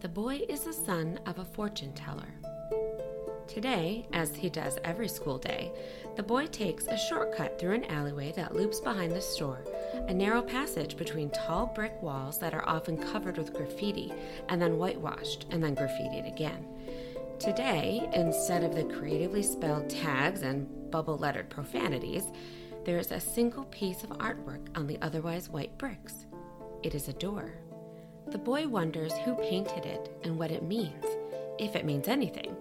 The boy is the son of a fortune teller. Today, as he does every school day, the boy takes a shortcut through an alleyway that loops behind the store, a narrow passage between tall brick walls that are often covered with graffiti and then whitewashed and then graffitied again. Today, instead of the creatively spelled tags and bubble lettered profanities, there is a single piece of artwork on the otherwise white bricks. It is a door. The boy wonders who painted it and what it means, if it means anything.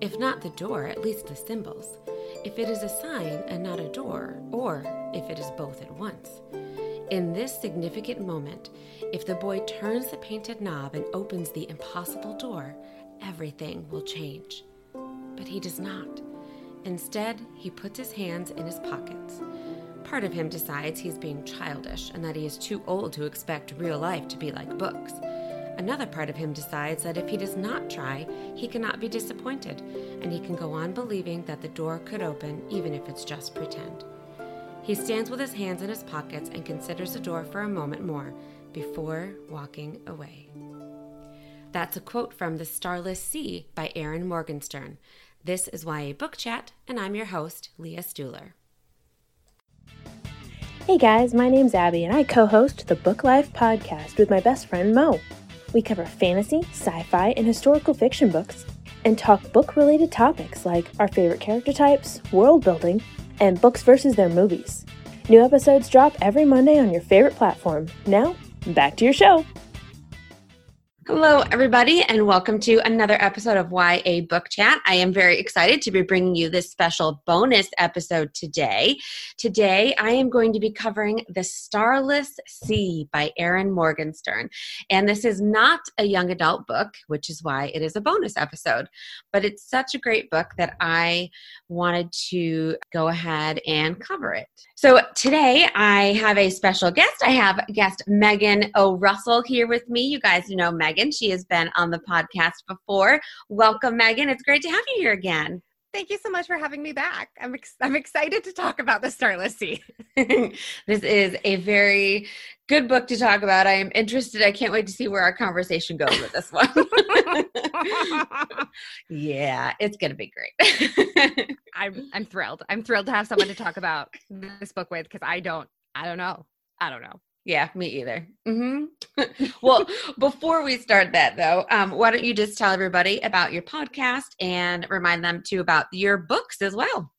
If not the door, at least the symbols. If it is a sign and not a door, or if it is both at once. In this significant moment, if the boy turns the painted knob and opens the impossible door, everything will change. But he does not. Instead, he puts his hands in his pockets. Part of him decides he's being childish and that he is too old to expect real life to be like books. Another part of him decides that if he does not try, he cannot be disappointed, and he can go on believing that the door could open even if it's just pretend. He stands with his hands in his pockets and considers the door for a moment more before walking away. That's a quote from The Starless Sea by Erin Morgenstern. This is YA Book Chat, and I'm your host, Leah Stuhler. Hey guys, my name's Abby, and I co host the Book Life podcast with my best friend Mo. We cover fantasy, sci fi, and historical fiction books, and talk book related topics like our favorite character types, world building, and books versus their movies. New episodes drop every Monday on your favorite platform. Now, back to your show. Hello, everybody, and welcome to another episode of YA Book Chat. I am very excited to be bringing you this special bonus episode today. Today, I am going to be covering The Starless Sea by Erin Morgenstern. And this is not a young adult book, which is why it is a bonus episode. But it's such a great book that I wanted to go ahead and cover it. So today, I have a special guest. I have guest Megan O'Russell here with me. You guys know Megan. Megan. She has been on the podcast before. Welcome, Megan. It's great to have you here again. Thank you so much for having me back. I'm ex- I'm excited to talk about the Starless Sea. this is a very good book to talk about. I am interested. I can't wait to see where our conversation goes with this one. yeah, it's going to be great. I'm I'm thrilled. I'm thrilled to have someone to talk about this book with because I don't I don't know. I don't know. Yeah, me either. Mm-hmm. well, before we start that though, um, why don't you just tell everybody about your podcast and remind them too about your books as well?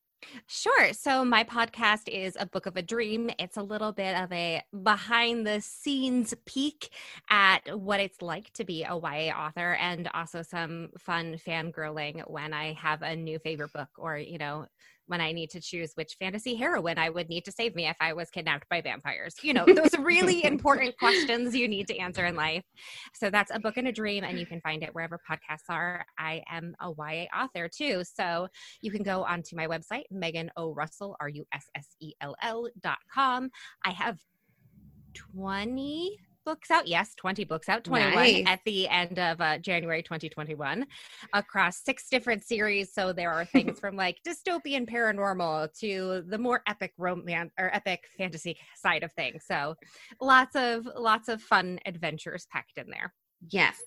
Sure. So, my podcast is A Book of a Dream. It's a little bit of a behind the scenes peek at what it's like to be a YA author and also some fun fangirling when I have a new favorite book or, you know, when I need to choose which fantasy heroine I would need to save me if I was kidnapped by vampires. You know, those really important questions you need to answer in life. So that's a book and a dream, and you can find it wherever podcasts are. I am a YA author too. So you can go onto my website, Megan O'Russell, R U S S E L L dot com. I have 20 books out. Yes, 20 books out, 21 nice. at the end of uh, January 2021 across six different series. So there are things from like dystopian paranormal to the more epic romance or epic fantasy side of things. So lots of lots of fun adventures packed in there. Yes.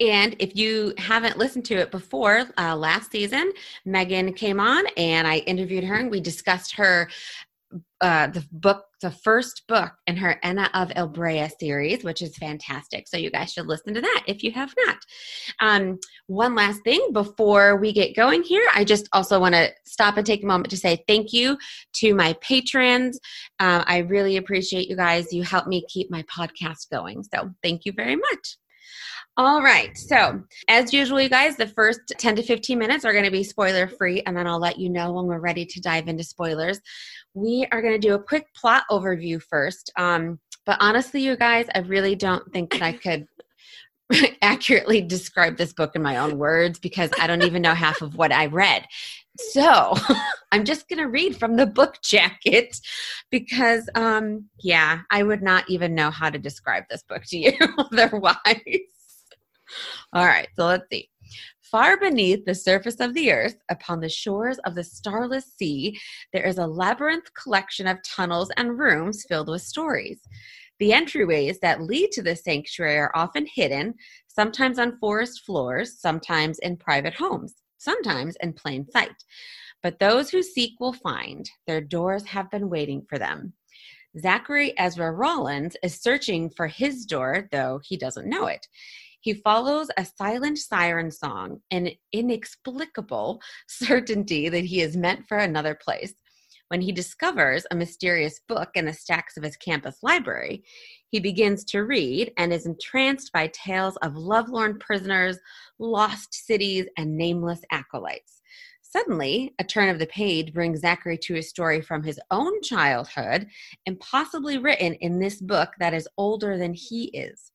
And if you haven't listened to it before, uh, last season, Megan came on and I interviewed her and we discussed her uh, the book, the first book in her Ena of Ilbrea series, which is fantastic. So you guys should listen to that if you have not. Um, one last thing before we get going here, I just also want to stop and take a moment to say thank you to my patrons. Uh, I really appreciate you guys. You help me keep my podcast going. So thank you very much. All right. So, as usual, you guys, the first 10 to 15 minutes are going to be spoiler free, and then I'll let you know when we're ready to dive into spoilers. We are going to do a quick plot overview first. Um, but honestly, you guys, I really don't think that I could accurately describe this book in my own words because I don't even know half of what I read. So I'm just going to read from the book jacket because, um, yeah, I would not even know how to describe this book to you otherwise. All right, so let's see. Far beneath the surface of the earth, upon the shores of the starless sea, there is a labyrinth collection of tunnels and rooms filled with stories. The entryways that lead to the sanctuary are often hidden, sometimes on forest floors, sometimes in private homes, sometimes in plain sight. But those who seek will find. Their doors have been waiting for them. Zachary Ezra Rollins is searching for his door, though he doesn't know it. He follows a silent siren song, an inexplicable certainty that he is meant for another place. When he discovers a mysterious book in the stacks of his campus library, he begins to read and is entranced by tales of lovelorn prisoners, lost cities, and nameless acolytes. Suddenly, a turn of the page brings Zachary to a story from his own childhood, impossibly written in this book that is older than he is.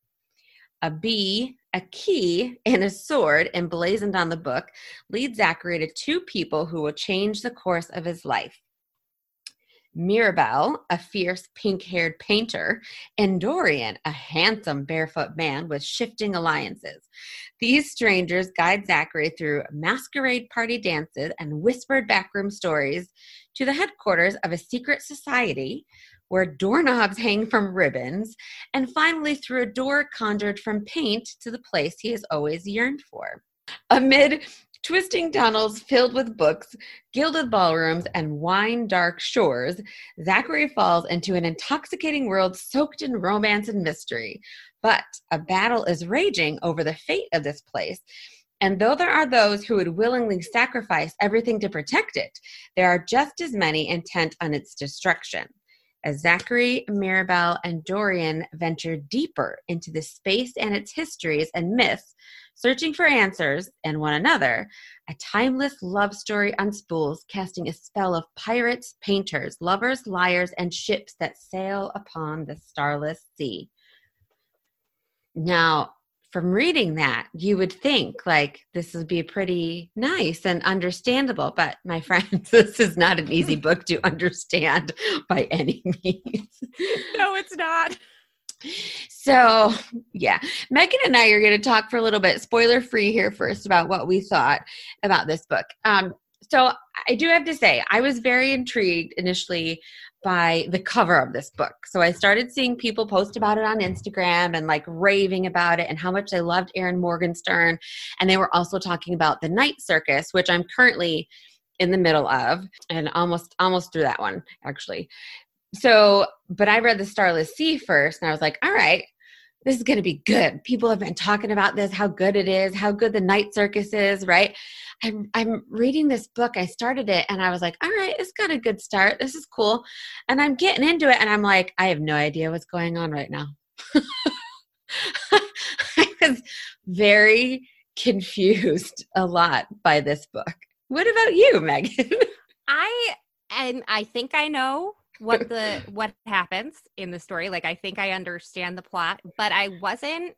A bee, a key, and a sword emblazoned on the book lead Zachary to two people who will change the course of his life. Mirabelle, a fierce pink haired painter, and Dorian, a handsome barefoot man with shifting alliances. These strangers guide Zachary through masquerade party dances and whispered backroom stories to the headquarters of a secret society where doorknobs hang from ribbons, and finally through a door conjured from paint to the place he has always yearned for. Amid twisting tunnels filled with books, gilded ballrooms, and wine dark shores, Zachary falls into an intoxicating world soaked in romance and mystery. But a battle is raging over the fate of this place. And though there are those who would willingly sacrifice everything to protect it, there are just as many intent on its destruction. As Zachary, Mirabelle, and Dorian venture deeper into the space and its histories and myths, searching for answers and one another, a timeless love story unspools, casting a spell of pirates, painters, lovers, liars, and ships that sail upon the starless sea. Now, from reading that, you would think like this would be pretty nice and understandable. But my friends, this is not an easy book to understand by any means. No, it's not. So, yeah, Megan and I are going to talk for a little bit, spoiler free here first, about what we thought about this book. Um, so, I do have to say, I was very intrigued initially by the cover of this book. So, I started seeing people post about it on Instagram and like raving about it and how much they loved Erin Morgenstern. And they were also talking about the Night Circus, which I'm currently in the middle of and almost almost through that one actually so, but I read The Starless Sea first, and I was like, all right, this is going to be good. People have been talking about this, how good it is, how good the night circus is, right? I'm, I'm reading this book. I started it and I was like, all right, it's got a good start. This is cool. And I'm getting into it and I'm like, I have no idea what's going on right now. I was very confused a lot by this book. What about you, Megan? I and I think I know what the what happens in the story. Like I think I understand the plot, but I wasn't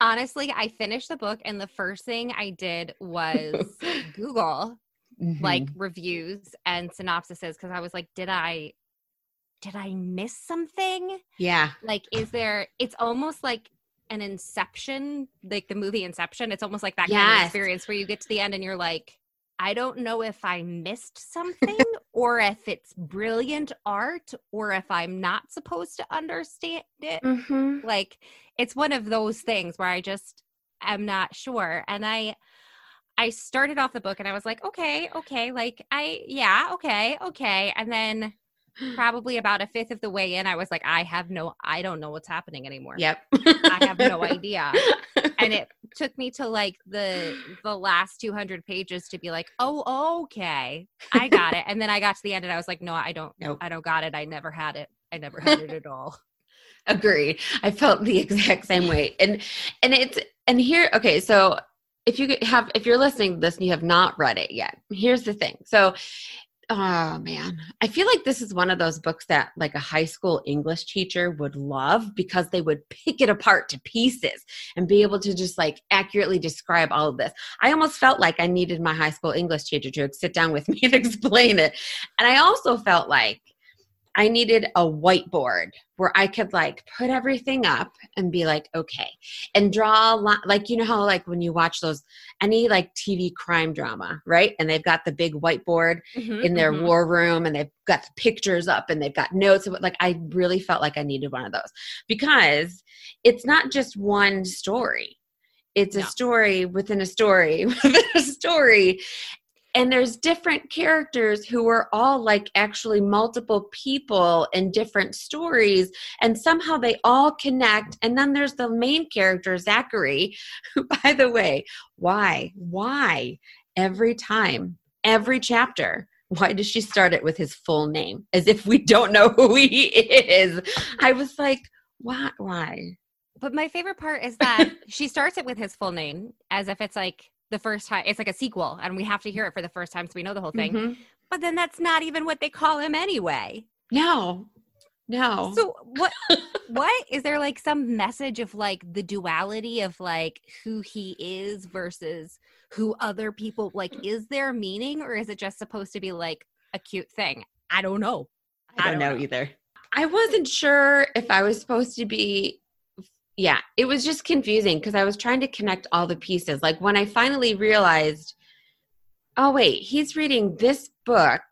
honestly, I finished the book and the first thing I did was Google mm-hmm. like reviews and synopsises because I was like, did I did I miss something? Yeah. Like, is there it's almost like an inception, like the movie Inception. It's almost like that yes. kind of experience where you get to the end and you're like, I don't know if I missed something or if it's brilliant art or if I'm not supposed to understand it. Mm-hmm. Like it's one of those things where I just am not sure. And I I started off the book and I was like, okay, okay, like I yeah, okay, okay. And then probably about a fifth of the way in, I was like, I have no, I don't know what's happening anymore. Yep. I have no idea. And it took me to like the the last 200 pages to be like, oh, okay, I got it. And then I got to the end and I was like, no, I don't, nope. I don't got it. I never had it. I never had it at all. Agreed. I felt the exact same way. And and it's and here, okay, so if you have if you're listening to this and you have not read it yet, here's the thing. So oh man. I feel like this is one of those books that like a high school english teacher would love because they would pick it apart to pieces and be able to just like accurately describe all of this. I almost felt like i needed my high school english teacher to sit down with me and explain it. And i also felt like I needed a whiteboard where I could like put everything up and be like, okay, and draw a lot. Like, you know how, like, when you watch those, any like TV crime drama, right? And they've got the big whiteboard Mhm, in their mhm. war room and they've got the pictures up and they've got notes. Like, I really felt like I needed one of those because it's not just one story, it's a story within a story within a story and there's different characters who are all like actually multiple people in different stories and somehow they all connect. And then there's the main character zachary who by the way why why every time every chapter why does she start it with his full name as if we don't know who he is? I was like why why? But my favorite part is that she starts it with his full name as if it's like the first time it's like a sequel and we have to hear it for the first time so we know the whole thing. Mhm. But then that's not even what they call him anyway. no no So what what is there like some message of like the duality of like who he is versus who other people like is there meaning or is it just supposed to be like a cute thing? I don't know. I don't, know, either. I wasn't sure if I was supposed to be. Yeah, it was just confusing because I was trying to connect all the pieces. Like when I finally realized, oh, wait, he's reading this book,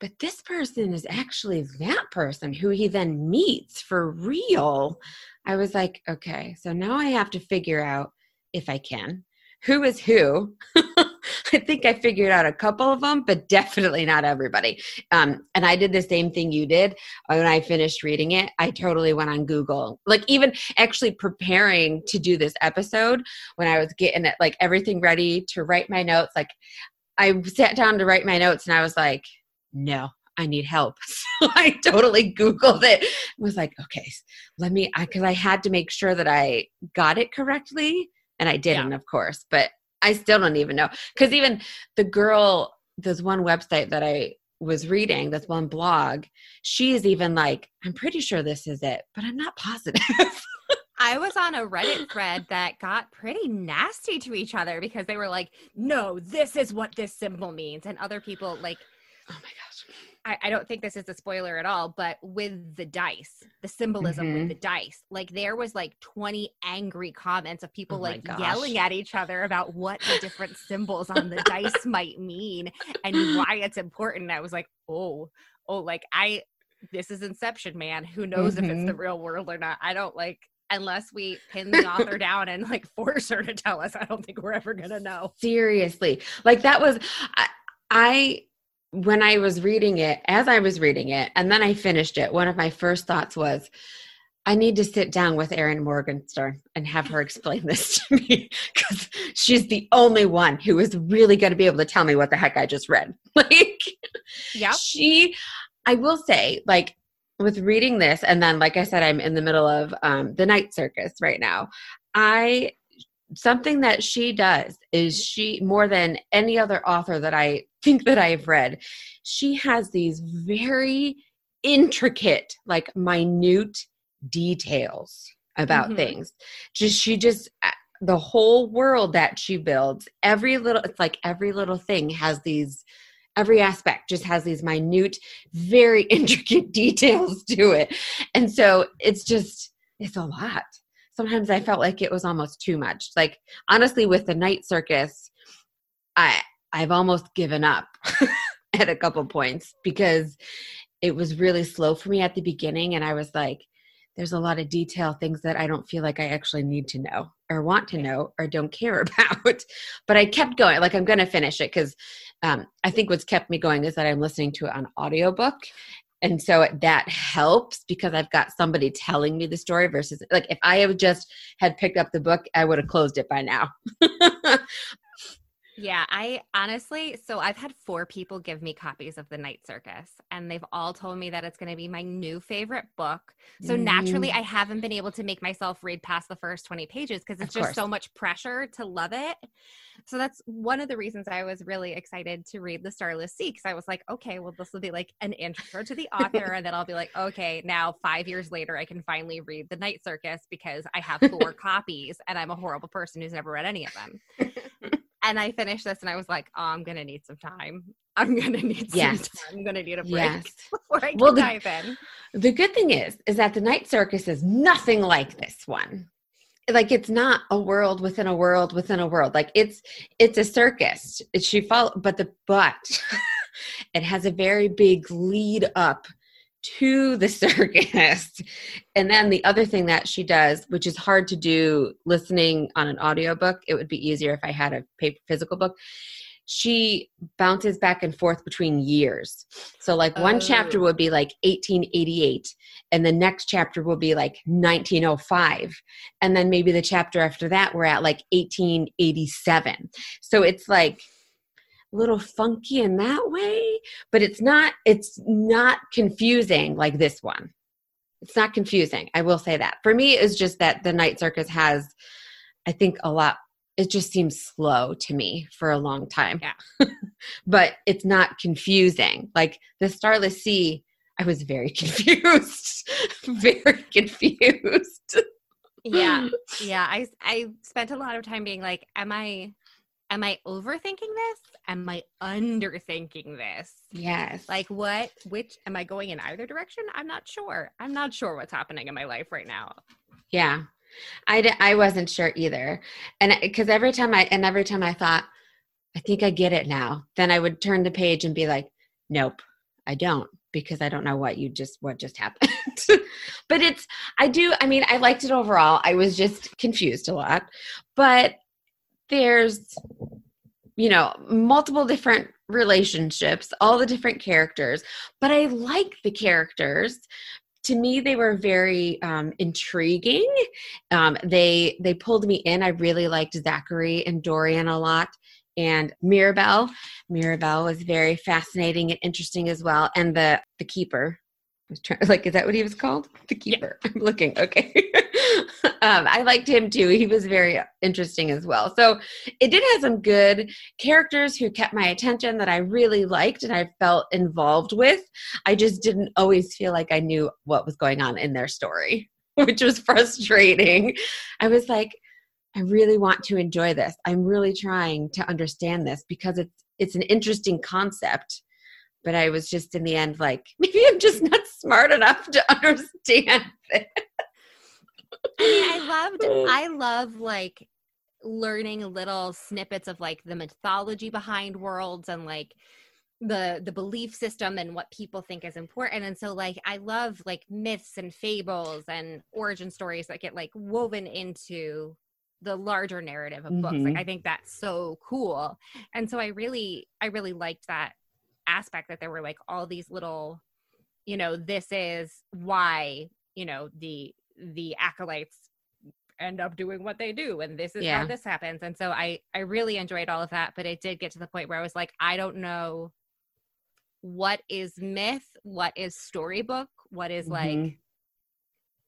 but this person is actually that person who he then meets for real. I was like, okay, so now I have to figure out if I can who is who. I think I figured out a couple of them, but definitely not everybody. Um, and I did the same thing you did when I finished reading it. I totally went on Google, like even actually preparing to do this episode when I was getting it, like everything ready to write my notes. Like I sat down to write my notes, and I was like, no. I need help. So I totally Googled it. Was like, okay, let me, because I, had to make sure that I got it correctly, and I didn't, of course. But I still don't even know because even the girl, there's one website that I was reading, this one blog. She is even like, I'm pretty sure this is it, but I'm not positive. I was on a Reddit thread that got pretty nasty to each other because they were like, no, this is what this symbol means. And other people, like, oh my gosh. I, I don't think this is a spoiler at all, but with the dice, the symbolism Mhm. with the dice, like there was like 20 angry comments of people Oh like gosh. yelling at each other about what the different symbols on the dice might mean and why it's important. I was like, oh, oh, like I, this is Inception, man. Who knows if it's the real world or not? I don't like, unless we pin the author down and like force her to tell us, I don't think we're ever going to know. Seriously. Like that was, I, I, when I was reading it, as I was reading it, and then I finished it, one of my first thoughts was, I need to sit down with Erin Morgenstern and have her explain this to me because she's the only one who is really going to be able to tell me what the heck I just read. Like, yeah, she, I will say, like, with reading this, and then, like I said, I'm in the middle of um, the night circus right now. I something that she does is she more than any other author that I think that I've read, she has these very intricate, like minute details about Mhm. things. Just she just uh, the whole world that she builds, every little it's like every little thing has these every aspect just has these minute very intricate details to it. And so it's just it's a lot sometimes I felt like it was almost too much. Like honestly, with the night circus, I I've almost given up at a couple points because it was really slow for me at the beginning, and I was like, "There's a lot of detail things that I don't feel like I actually need to know or want to know or don't care about." But I kept going. Like I'm going to finish it because um, I think what's kept me going is that I'm listening to it on audiobook and so that helps because i've got somebody telling me the story versus like if i have just had picked up the book i would have closed it by now Yeah, I honestly, so I've had four people give me copies of The Night Circus, and they've all told me that it's going to be my new favorite book. So naturally, Mm. I haven't been able to make myself read past the first 20 pages because it's Of just so much pressure to love it. So that's one of the reasons I was really excited to read The Starless Sea because I was like, okay, well, this will be like an intro to the author. and then I'll be like, okay, now five years later, I can finally read The Night Circus because I have four copies and I'm a horrible person who's never read any of them. and I finished this and I was like, oh, I'm gonna need some time. I'm gonna need some Yes. time. I'm gonna need a break Yes. before I can Well, the- dive in. The good thing is, is that the night circus is nothing like this one. Like it's not a world within a world within a world. Like it's it's a circus. It, she follow, but the but it has a very big lead up to the circus. And then the other thing that she does, which is hard to do listening on an audiobook, it would be easier if I had a paper physical book. She bounces back and forth between years. So like one chapter Oh. would be like 1888 and the next chapter will be like 1905 and then maybe the chapter after that we're at like 1887. So it's like little funky in that way, but it's not it's not confusing like this one. It's not confusing. I will say that. For me it's just that the night circus has I think a lot it just seems slow to me for a long time. Yeah. but it's not confusing. Like the Starless Sea, I was very confused. very confused. Yeah, yeah. I I spent a lot of time being like, am I am I overthinking this? Am I underthinking this? Yes. Like what? Which am I going in either direction? I'm not sure. I'm not sure what's happening in my life right now. Yeah. I, d- I wasn't sure either. And because every time I, and every time I thought, I think I get it now, then I would turn the page and be like, nope, I don't because I don't know what you just, what just happened. but it's, I do, I mean, I liked it overall. I was just confused a lot, but there's, you know, multiple different relationships, all the different characters, but I like the characters. To me they were very um, intriguing. Um, they they pulled me in. I really liked zachary and dorian a lot and mirabelle. Mirabelle was very fascinating and interesting as well and the the keeper was trying like is that what he was called the keeper i'm looking okay um, i liked him too he was very interesting as well so it did have some good characters who kept my attention that i really liked and i felt involved with I just didn't always feel like I knew what was going on in their story, which was frustrating. I was like, I really want to enjoy this. I'm really trying to understand this because it's it's an interesting concept. But I was just in the end like, maybe I'm just not smart enough to understand it. I mean, I loved I love like learning little snippets of like the mythology behind worlds and like the the belief system and what people think is important and so like i love like myths and fables and origin stories that get like woven into the larger narrative of books like Mhm. i think that's so cool and so i really i really liked that aspect that there were like all these little you know this is why you know the the acolytes end up doing what they do and this is Yeah. how this happens. And so i i really enjoyed all of that but it did get to the point where i was like i don't know what is myth what is storybook what is like Mhm.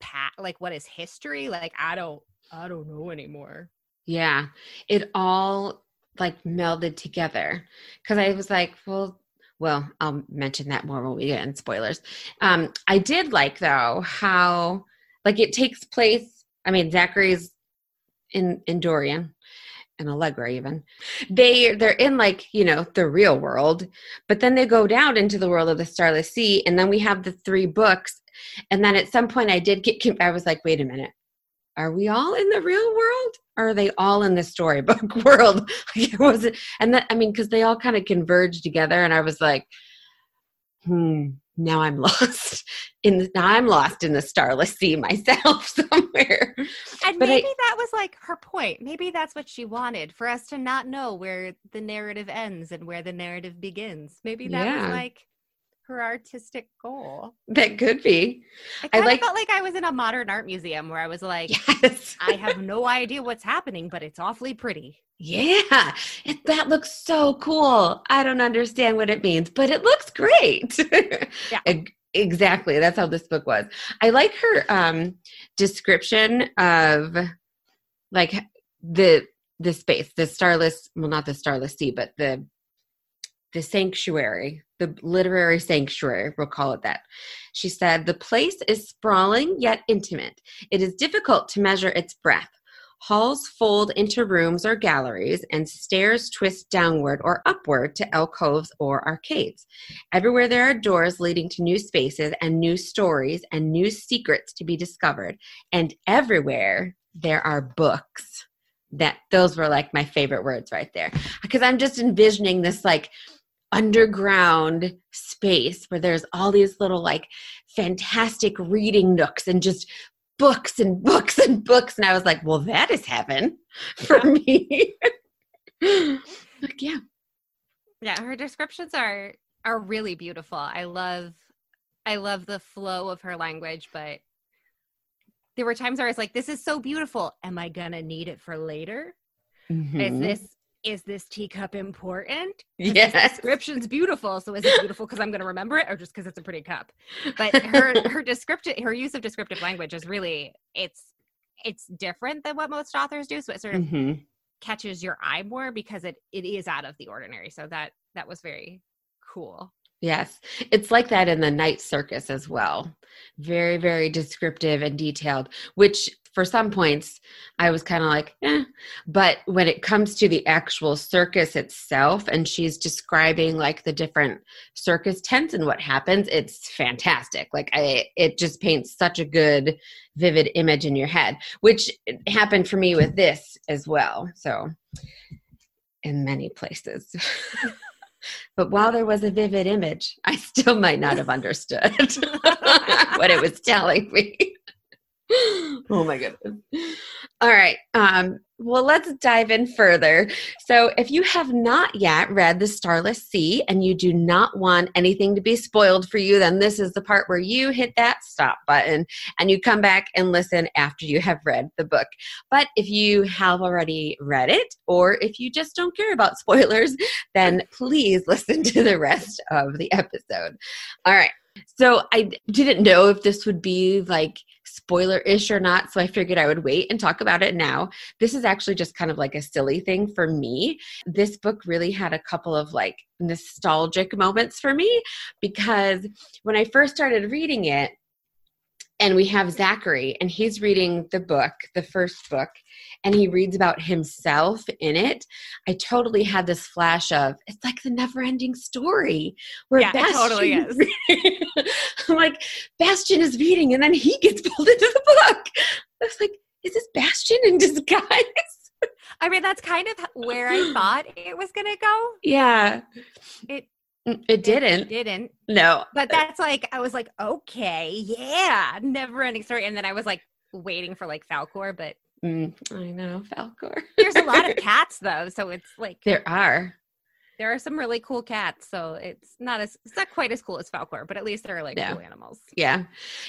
pat like what is history? Like i don't i don't know anymore. Yeah, it all like melded together. Because I was like, well, well, I'll mention that more when we get in spoilers. Um, I did like though how like it takes place. I mean, Zachary's in in Dorian and Allegra even. They they're in like you know the real world, but then they go down into the world of the Starless Sea, and then we have the three books. And then at some point, I did get. I was like, wait a minute are we all in the real world? Or are they all in the storybook world? Like, it wasn't and that i mean because they all kind of converged together and i was like hmm now i'm lost in the, now i'm lost in the starless sea myself somewhere. And But I- maybe that was like her point. Maybe that's what she wanted for us to not know where the narrative ends and where the narrative begins. Maybe that Yeah. was like her artistic goal. That could be. I I kind of like- felt like I was in a modern art museum where I was like, yes. I have no idea what's happening, but it's awfully pretty. yeah. It, that looks so cool. I don't understand what it means but it looks great. Yeah. Exactly. That's how this book was. I like her um description of like the the space the starless well not the starless sea but the the sanctuary the literary sanctuary we'll call it that she said the place is sprawling yet intimate it is difficult to measure its breadth Halls fold into rooms or galleries, and stairs twist downward or upward to alcoves or arcades. Everywhere there are doors leading to new spaces and new stories and new secrets to be discovered. And everywhere there are books. That those were like my favorite words right there. Because I'm just envisioning this like underground space where there's all these little like fantastic reading nooks and just books and books and books. And I was like, well, that is heaven for me. like, yeah. Yeah, her descriptions are are really beautiful. I love I love the flow of her language, but there were times where I was like, this is so beautiful. Am I gonna need it for later? Mm-hmm. Is this is this teacup important? Yes. This description's beautiful. So is it beautiful because I'm going to remember it or just because it's a pretty cup? But her, her descriptive, her use of descriptive language is really, it's, it's different than what most authors do. So it sort of mm-hmm. catches your eye more because it, it is out of the ordinary. So that, that was very cool. Yes, it's like that in the night circus as well. Very, very descriptive and detailed, which for some points I was kind of like, eh. But when it comes to the actual circus itself, and she's describing like the different circus tents and what happens, it's fantastic. Like I, it just paints such a good, vivid image in your head, which happened for me with this as well. So, in many places. but while there was a vivid image, I still might not have understood what it was telling me. oh my goodness. All right. Um, well, let's dive in further. So, if you have not yet read The Starless Sea and you do not want anything to be spoiled for you, then this is the part where you hit that stop button and you come back and listen after you have read the book. But if you have already read it, or if you just don't care about spoilers, then please listen to the rest of the episode. All right. So I didn't know if this would be like spoiler ish or not. So I figured I would wait and talk about it now. This is actually just kind of like a silly thing for me. This book really had a couple of like nostalgic moments for me because when I first started reading it, and we have Zachary, and he's reading the book, the first book, and he reads about himself in it. I totally had this flash of it's like the never ending story where yeah, Bastian totally is. Like, Bastian is reading, and then he gets pulled into the book. I was like, is this Bastian in disguise? I mean, that's kind of where I thought it was going to go. Yeah. It Mm, it didn't. It didn't. No. But that's like I was like, okay, yeah, never ending story. And then I was like waiting for like Falcor, but mm, I know Falcor. There's a lot of cats though, so it's like there are. There are some really cool cats, so it's not as it's not quite as cool as Falcor, but at least there are like yeah. cool animals. Yeah.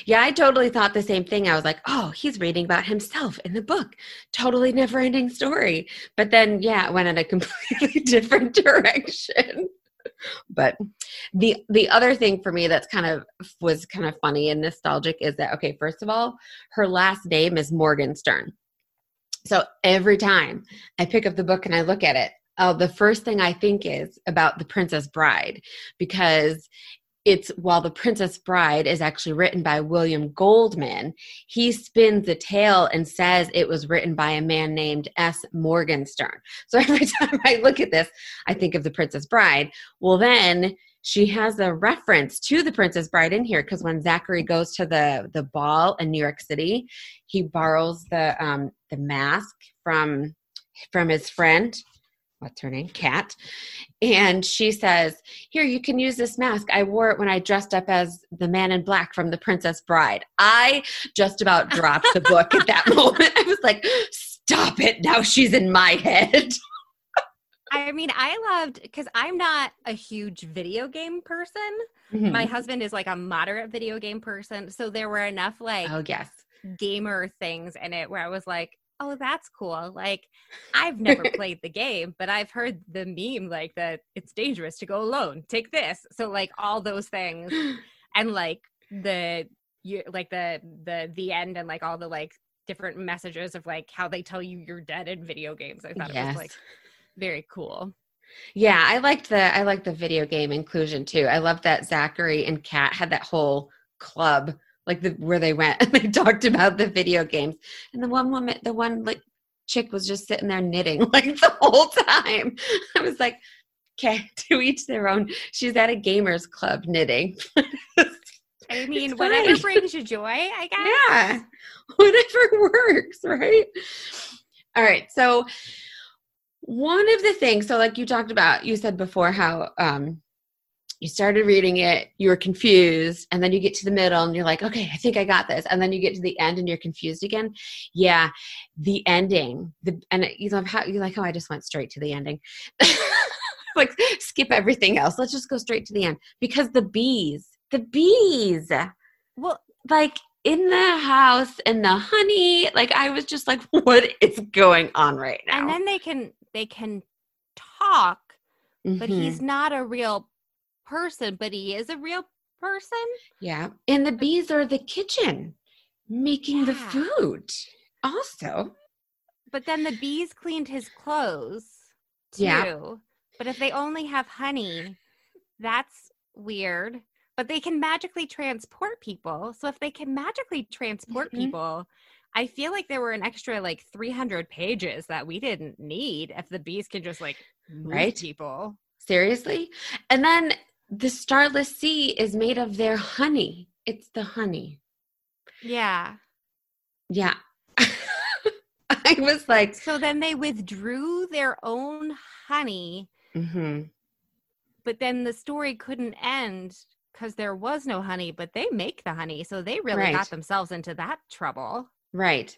Yeah, I totally thought the same thing. I was like, oh, he's reading about himself in the book. Totally never ending story. But then yeah, it went in a completely different direction but the the other thing for me that's kind of was kind of funny and nostalgic is that okay first of all her last name is morgenstern so every time i pick up the book and i look at it oh the first thing i think is about the princess bride because it's while the princess bride is actually written by william goldman he spins the tale and says it was written by a man named s. Morgenstern. So every time i look at this i think of the princess bride. Well then she has a reference to the princess bride in here because when zachary goes to the the ball in new york city he borrows the um the mask from from his friend what's her name? Kat. And she says, Here, you can use this mask. I wore it when I dressed up as the man in black from The Princess Bride. I just about dropped the book at that moment. I was like, Stop it. Now she's in my head. I mean, I loved because I'm not a huge video game person. Mm-hmm. My husband is like a moderate video game person. So there were enough like, oh, yes, gamer things in it where I was like, oh, that's cool. Like, I've never played the game, but I've heard the meme like that it's dangerous to go alone. Take this. So, like, all those things, and like the you like the the the end and like all the like different messages of like how they tell you you're dead in video games. I thought yes. it was like very cool. Yeah, I liked the I liked the video game inclusion too. I loved that Zachary and Kat had that whole club like the where they went and they talked about the video games and the one woman the one like chick was just sitting there knitting like the whole time. I was like, okay, to each their own. She's at a gamers club knitting. I mean, whatever brings you joy, I guess. Yeah, whatever works, right? All right. So, one of the things, so like you talked about, you said before how um, you started reading it, you were confused, and then you get to the middle and you're like, okay, I think I got this. And then you get to the end and you're confused again. Yeah, the ending, the and you love how you like how I just went straight to the ending. like skip everything else. Let's just go straight to the end because the bees, the bees. Well, like in the house and the honey, like I was just like, what is going on right now? And then they can they can talk, mm-hmm. but he's not a real person, but he is a real person. Yeah. And the bees are the kitchen making Yeah. the food also. But then the bees cleaned his clothes too. Yeah. But if they only have honey, that's weird. But they can magically transport people. So if they can magically transport Mhm. people, I feel like there were an extra like 300 pages that we didn't need if the bees can just like move Right. people. Seriously? And then the starless sea is made of their honey. It's the honey. Yeah. Yeah. I was like, So then they withdrew their own honey, mhm. but then the story couldn't end because there was no honey, but they make the honey. So they really Right. got themselves into that trouble. Right.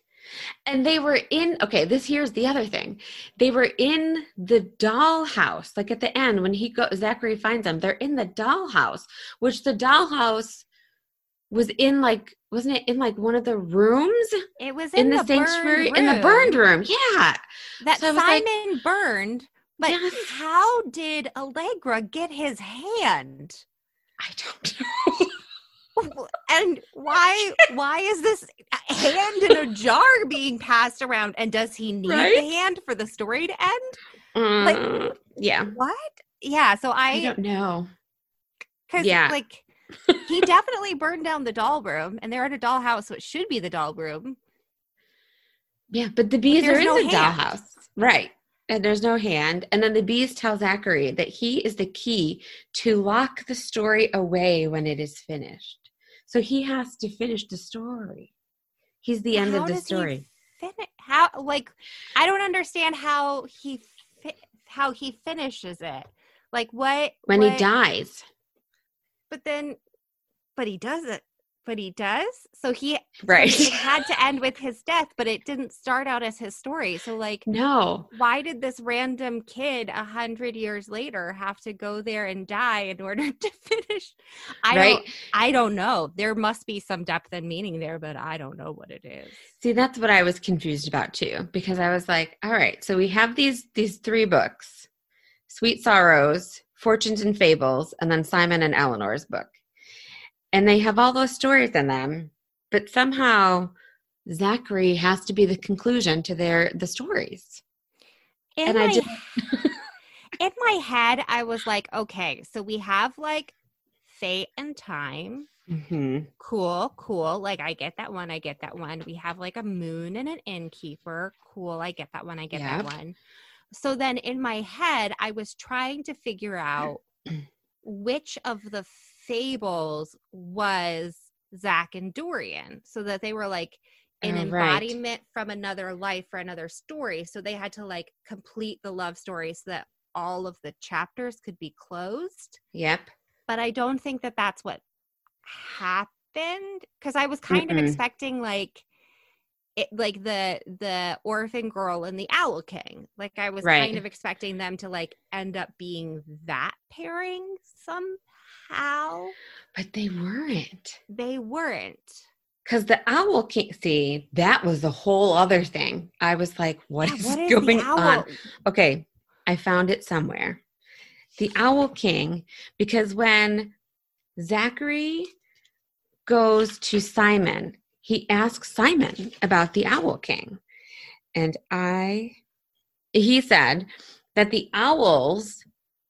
And they were in, okay, this here's the other thing. They were in the dollhouse, like at the end when he go Zachary finds them, they're in the dollhouse, which the dollhouse was in like, wasn't it in like one of the rooms It was in, in, the, burned sanctuary, in the burned room? Yeah. that So was like- Simon burned. But Yes. how did Allegra get his hand? I don't know. And why why is this hand in a jar being passed around? And does he need Right? the hand for the story to end? Like, mm, yeah. What? Yeah, so I I don't know. because Yeah. like he definitely burned down the doll room, and they're at a dollhouse, so it should be the doll room. Yeah, but the bees are there's in no the dollhouse. Right. And there's no hand. And then the bees tell Zachary that he is the key to lock the story away when it is finished. So he has to finish the story. He's the end How of the does he story. Fin- how like I don't understand how he fi- how he finishes it. Like what when he dies. But then, but he does it. But he does. So he Right. it had to end with his death, but it didn't start out as his story. So like, no. why did this random kid a hundred years later have to go there and die in order to finish? I right. don't. I don't know. There must be some depth and meaning there, but I don't know what it is. See, that's what I was confused about too, because I was like, all right, so we have these these three books: Sweet Sorrows, Fortunes and Fables, and then Simon and Eleanor's book. And they have all those stories in them, but somehow Zachary has to be the conclusion to their the stories. In And I my, just- in my head, I was like, okay, so we have like fate and time. Mm-hmm. Cool, cool. Like I get that one. I get that one. We have like a moon and an innkeeper. Cool. I get that one. I get Yep. that one. So then in my head, I was trying to figure out which of the fables was Zach and Dorian, so that they were like an Oh, right. embodiment from another life for another story. So they had to like complete the love story so that all of the chapters could be closed Yep. but I don't think that that's what happened because I was kind Mm-mm. of expecting like it like the the orphan girl and the owl king like I was Right. kind of expecting them to like end up being that pairing somehow But they weren't. they weren't Because the owl king, see, that was the whole other thing. I was like, what Yeah, is what is going on? Okay, I found it somewhere. The Owl King, because when Zachary goes to Simon, he asks Simon about the Owl King. And I, he said that the owls,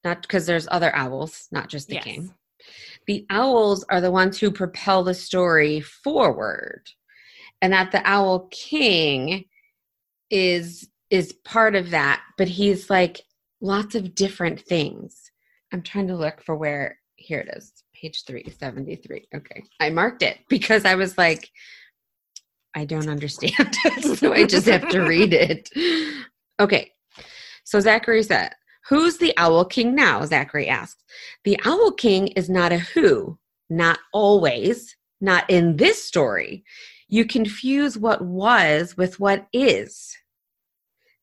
not because there's other owls, not just the Yes. king, the owls are the ones who propel the story forward. And that the Owl King is is part of that, but he's like lots of different things. I'm trying to look for where here it is, page 373. Okay. I marked it because I was like, I don't understand so I just have to read it. Okay. So Zachary said, Who's the Owl King now? Zachary asked. The Owl King is not a who, not always, not in this story. You confuse what was with what is.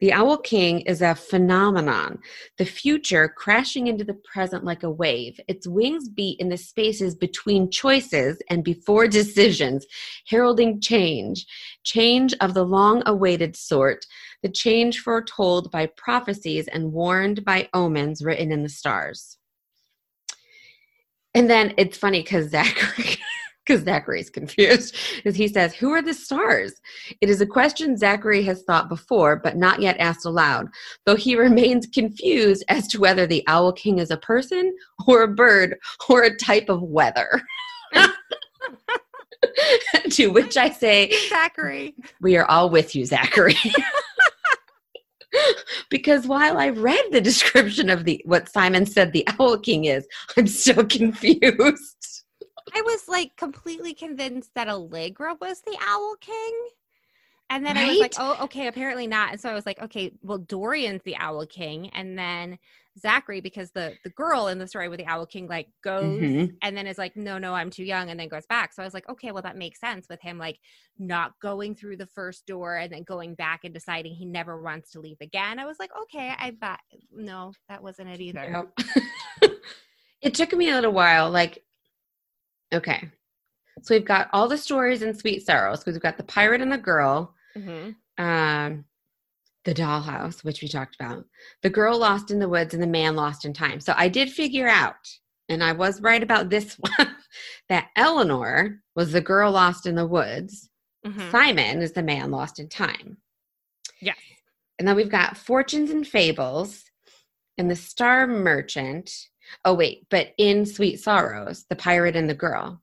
The Owl King is a phenomenon, the future crashing into the present like a wave. Its wings beat in the spaces between choices and before decisions, heralding change, change of the long awaited sort, the change foretold by prophecies and warned by omens written in the stars. And then it's funny because Zachary because Zachary's confused, is he says, Who are the stars? It is a question Zachary has thought before, but not yet asked aloud, though he remains confused as to whether the Owl King is a person or a bird or a type of weather. to which I say, Zachary. We are all with you, Zachary. because while I read the description of the what Simon said the Owl King is, I'm still confused. I was like completely convinced that Allegra was the Owl King. And then right? I was like, oh, okay, apparently not. And so I was like, okay, well, Dorian's the Owl King. And then Zachary, because the the girl in the story with the Owl King like goes mm-hmm. and then is like, no, no, I'm too young, and then goes back. So I was like, okay, well, that makes sense with him like not going through the first door and then going back and deciding he never wants to leave again. I was like, okay, I bet no, that wasn't it either. It took me a little while. Like Okay. So we've got all the stories in Sweet Sorrows because we've got the pirate and the girl, mm-hmm. um, the dollhouse, which we talked about, the girl lost in the woods, and the man lost in time. So I did figure out, and I was right about this one, that Eleanor was the girl lost in the woods. Mm-hmm. Simon is the man lost in time. Yeah. And then we've got Fortunes and Fables and the Star Merchant Oh, wait, but in Sweet Sorrows, the pirate and the girl,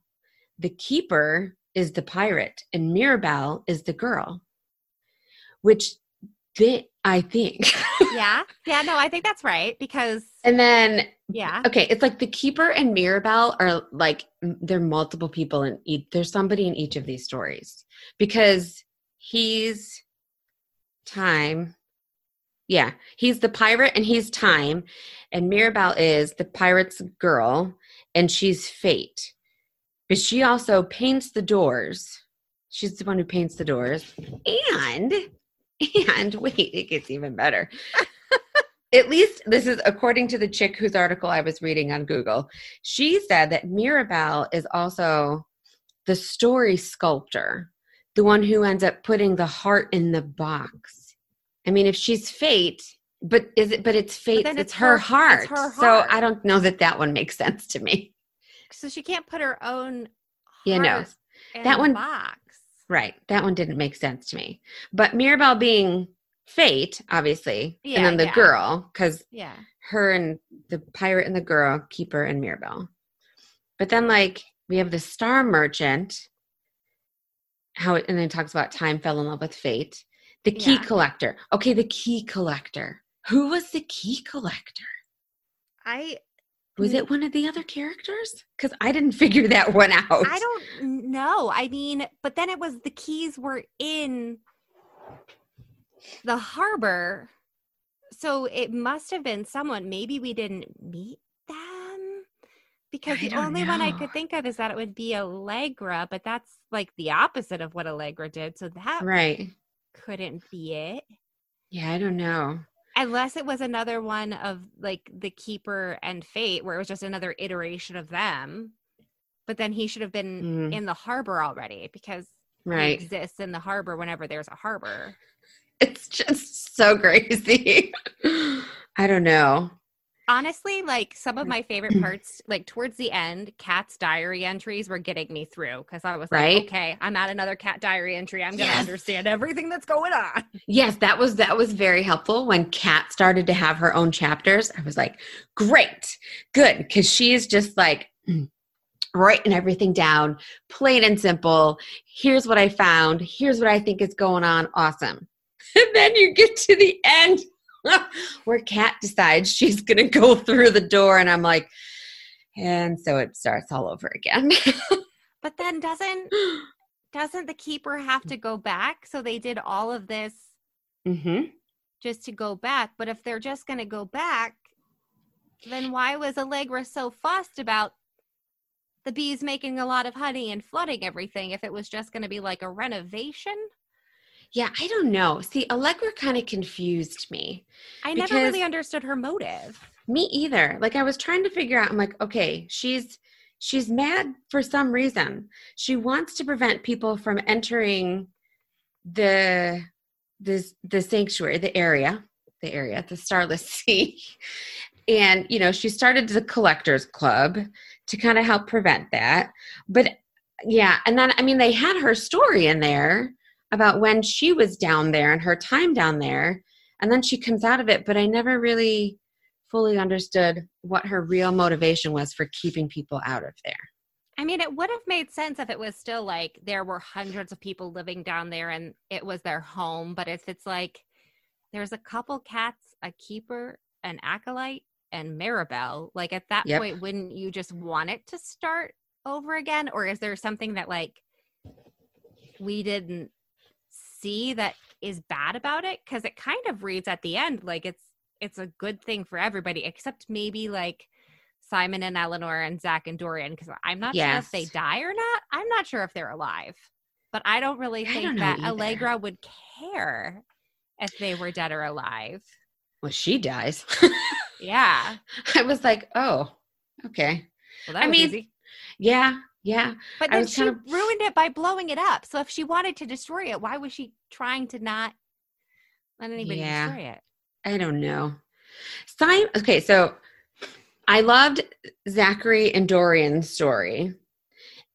the keeper is the pirate and Mirabel is the girl, which they, I think. yeah. Yeah. No, I think that's right because. And then. Yeah. Okay. It's like the keeper and Mirabel are like, there are multiple people in each, there's somebody in each of these stories because he's time yeah, he's the pirate and he's time, and Mirabel is the pirate's girl, and she's fate. But she also paints the doors. She's the one who paints the doors. And and wait, it gets even better. At least this is according to the chick whose article I was reading on Google. She said that Mirabel is also the story sculptor, the one who ends up putting the heart in the box I mean, if she's fate, but is it? But it's fate. But it's, it's, her, her heart. it's, her heart. So I don't know that that one makes sense to me. So she can't put her own. Yeah, no, that one box. Right, that one didn't make sense to me. But Mirabel being fate, obviously, yeah, and then the yeah. girl, because yeah, her and the pirate and the girl, keeper and Mirabel. But then, like, we have the star merchant. How it, and then it talks about time fell in love with fate the key yeah. collector. Okay, the key collector. Who was the key collector? I was it one of the other characters? Because I didn't figure that one out. I don't know. I mean, but then it was the keys were in the harbor. So it must have been someone. Maybe we didn't meet them. Because I the only know. one I could think of is that it would be Allegra, but that's like the opposite of what Allegra did. So that right couldn't be it. Yeah, I don't know. Unless it was another one of like the Keeper and Fate, where it was just another iteration of them. But then he should have been mm. in the harbor already because right. he exists in the harbor whenever there's a harbor. It's just so crazy. I don't know honestly like some of mm. my favorite parts like towards the end Kat's diary entries were getting me through because i was like okay i'm at another Kat diary entry. I'm gonna yes. understand everything that's going on. Yes that was that was very helpful when Kat started to have her own chapters. I was like great good because she's just like writing everything down plain and simple. Here's what i found. Here's what i think is going on. Awesome. And then you get to the end where Kat decides she's going to go through the door, and I'm like, and so it starts all over again. but then doesn't doesn't the keeper have to go back? So they did all of this mm-hmm. just to go back. But if they're just going to go back, then why was Allegra so fussed about the bees making a lot of honey and flooding everything if it was just going to be like a renovation? Yeah, I don't know. See, Allegra kind of confused me. I never really understood her motive. Me either. Like I was trying to figure out I'm like, okay, she's she's mad for some reason. She wants to prevent people from entering the this the sanctuary, the area, the area, the starless sea. And you know, she started the collectors club to kind of help prevent that. But yeah, and then I mean they had her story in there about when she was down there and her time down there. And then she comes out of it, but I never really fully understood what her real motivation was for keeping people out of there. I mean, it would have made sense if it was still like there were hundreds of people living down there and it was their home. But if it's like there's a couple cats, a keeper, an acolyte, and Maribel, like at that yep. point, wouldn't you just want it to start over again? Or is there something that like we didn't see that is bad about it because it kind of reads at the end like it's it's a good thing for everybody except maybe like Simon and Eleanor and Zach and Dorian because I'm not yes. sure if they die or not. I'm not sure if they're alive, but I don't really think don't that either. Allegra would care if they were dead or alive. Well, she dies. yeah, I was like, oh, okay. Well, I mean, easy. yeah, yeah. But then she kind of... ruined it by blowing it up. So if she wanted to destroy it, why was she trying to not let anybody yeah. destroy it? I don't know. Simon, okay, so I loved Zachary and Dorian's story.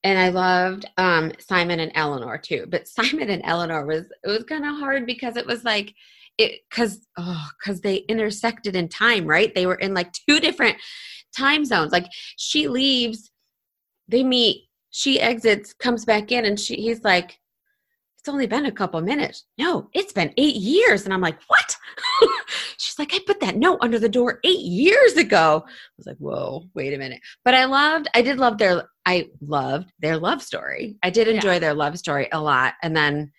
And I loved um, Simon and Eleanor too. But Simon and Eleanor was it was kind of hard because it was like it because oh because they intersected in time, right? They were in like two different time zones. Like she leaves they meet she exits comes back in and she he's like it's only been a couple minutes. No it's been eight years. And i'm like what? She's like i put that note under the door eight years ago. I was like whoa wait a minute. But i loved i did love their i loved their love story. I did enjoy yeah. their love story a lot. And then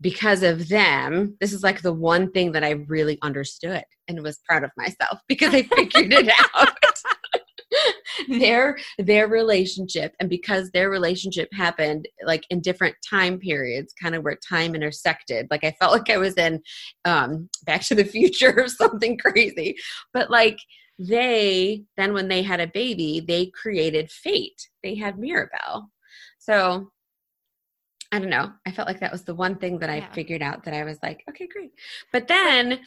because of them this is like the one thing that i really understood and was proud of myself because i figured it out their their relationship and because their relationship happened like in different time periods kind of where time intersected like i felt like i was in um back to the future or something crazy but like they then when they had a baby they created fate they had mirabel so I don't know. I felt like that was the one thing that I yeah. figured out that I was like, okay, great. But then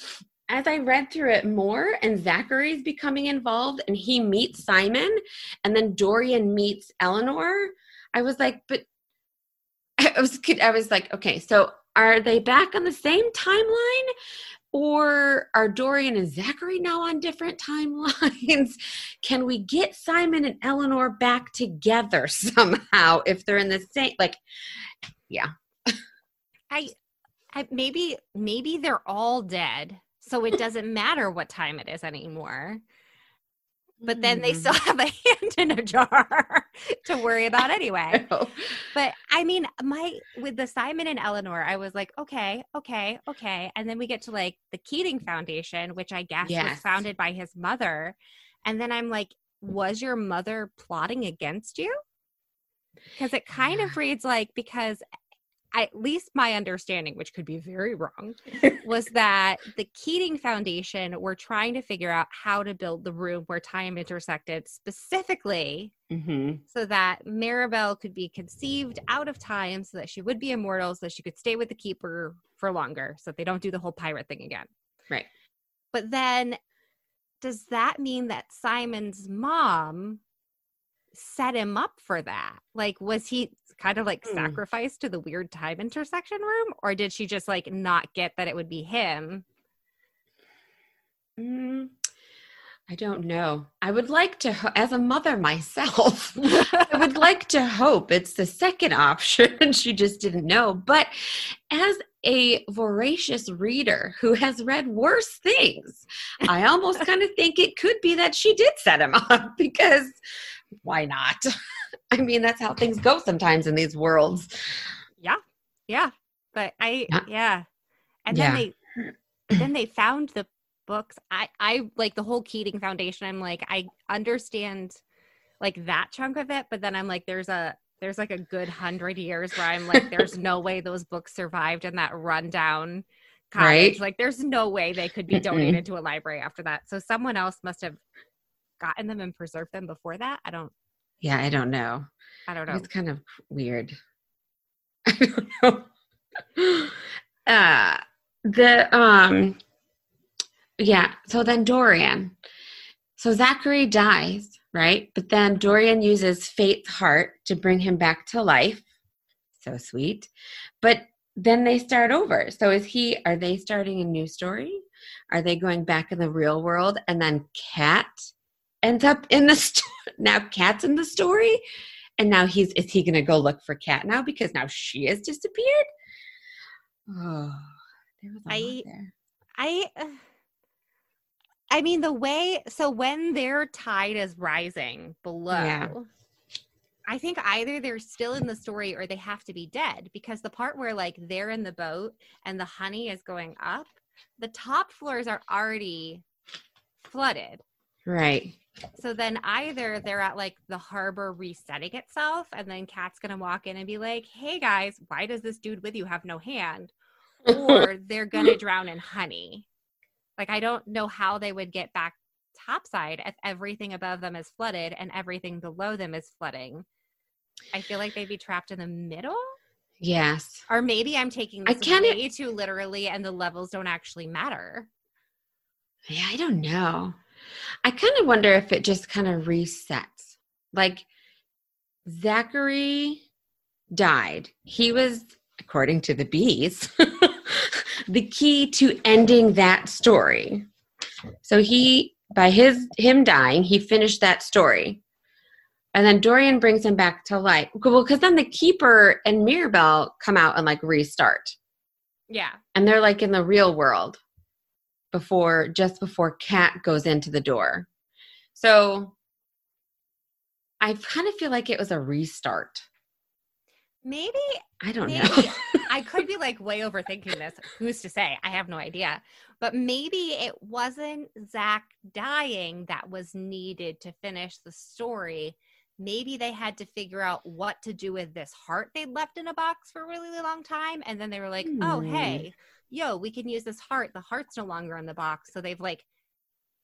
as I read through it more and Zachary's becoming involved and he meets Simon and then Dorian meets Eleanor, I was like, but I was I was like, okay, so are they back on the same timeline? Or are Dorian and Zachary now on different timelines? Can we get Simon and Eleanor back together somehow if they're in the same like yeah. I I maybe maybe they're all dead so it doesn't matter what time it is anymore but then they still mm-hmm. have a hand in a jar to worry about anyway. But I mean, my with the Simon and Eleanor, I was like, okay, okay, okay. And then we get to like the Keating Foundation, which I guess yes. was founded by his mother. And then I'm like, was your mother plotting against you? Because it kind of reads like because at least my understanding, which could be very wrong, was that the Keating Foundation were trying to figure out how to build the room where time intersected specifically mm-hmm. so that Maribel could be conceived out of time so that she would be immortal, so that she could stay with the Keeper for longer, so that they don't do the whole pirate thing again. Right. But then, does that mean that Simon's mom set him up for that? Like, was he kind of like mm. sacrificed to the weird time intersection room? Or did she just like not get that it would be him? Mm, I don't know. I would like to, as a mother myself, I would like to hope it's the second option. she just didn't know. But as a voracious reader who has read worse things. I almost kind of think it could be that she did set him up because why not? I mean, that's how things go sometimes in these worlds. Yeah. Yeah. But I Yeah. yeah. And Yeah. then they then they found the books. I I like the whole Keating Foundation. I'm like I understand like that chunk of it, but then I'm like there's a there's like a good hundred years where I'm like there's no way those books survived in that rundown cottage. Right. Like there's no way they could be donated to a library after that. So someone else must have gotten them and preserved them before that. I don't Yeah, I don't know. I don't know. It's kind of weird. I don't know. Uh the um yeah, so then Dorian. So Zachary dies, right? But then Dorian uses Fate's heart to bring him back to life. So sweet. But then they start over. So is he are they starting a new story? Are they going back in the real world and then Kat ends up in the sto- now Kat's in the story? And now he's is he gonna go look for Kat now because now she has disappeared? Oh, there was a I- there. I I mean the way so when their tide is rising below Yeah. I think either they're still in the story or they have to be dead because the part where like they're in the boat and the honey is going up the top floors are already flooded Right. So then either they're at like the harbor resetting itself and then Kat's to walk in and be like hey guys why does this dude with you have no hand or they're gonna drown in honey. Like I don't know how they would get back topside if everything above them is flooded and everything below them is flooding. I feel like they'd be trapped in the middle. yes. Or maybe I'm taking I this can't- way too literally and the levels don't actually matter. Yeah, I don't know. I kind of wonder if it just kind of resets. Like Zachary died. He was, according to the bees, the key to ending that story. So he by his him dying, he finished that story. And then Dorian brings him back to life. Well, because then the keeper and Mirabel come out and like restart. Yeah. and they're like in the real world before just before Kat goes into the door so i kind of feel like it was a restart Maybe i don't Maybe. know I could be like way overthinking this. Who's to say? I have no idea. But maybe it wasn't Zach dying that was needed to finish the story. Maybe they had to figure out what to do with this heart they left in a box for a really long time. And then they were like, oh, Hmm. hey, yo, we can use this heart. The heart's no longer in the box. So they've like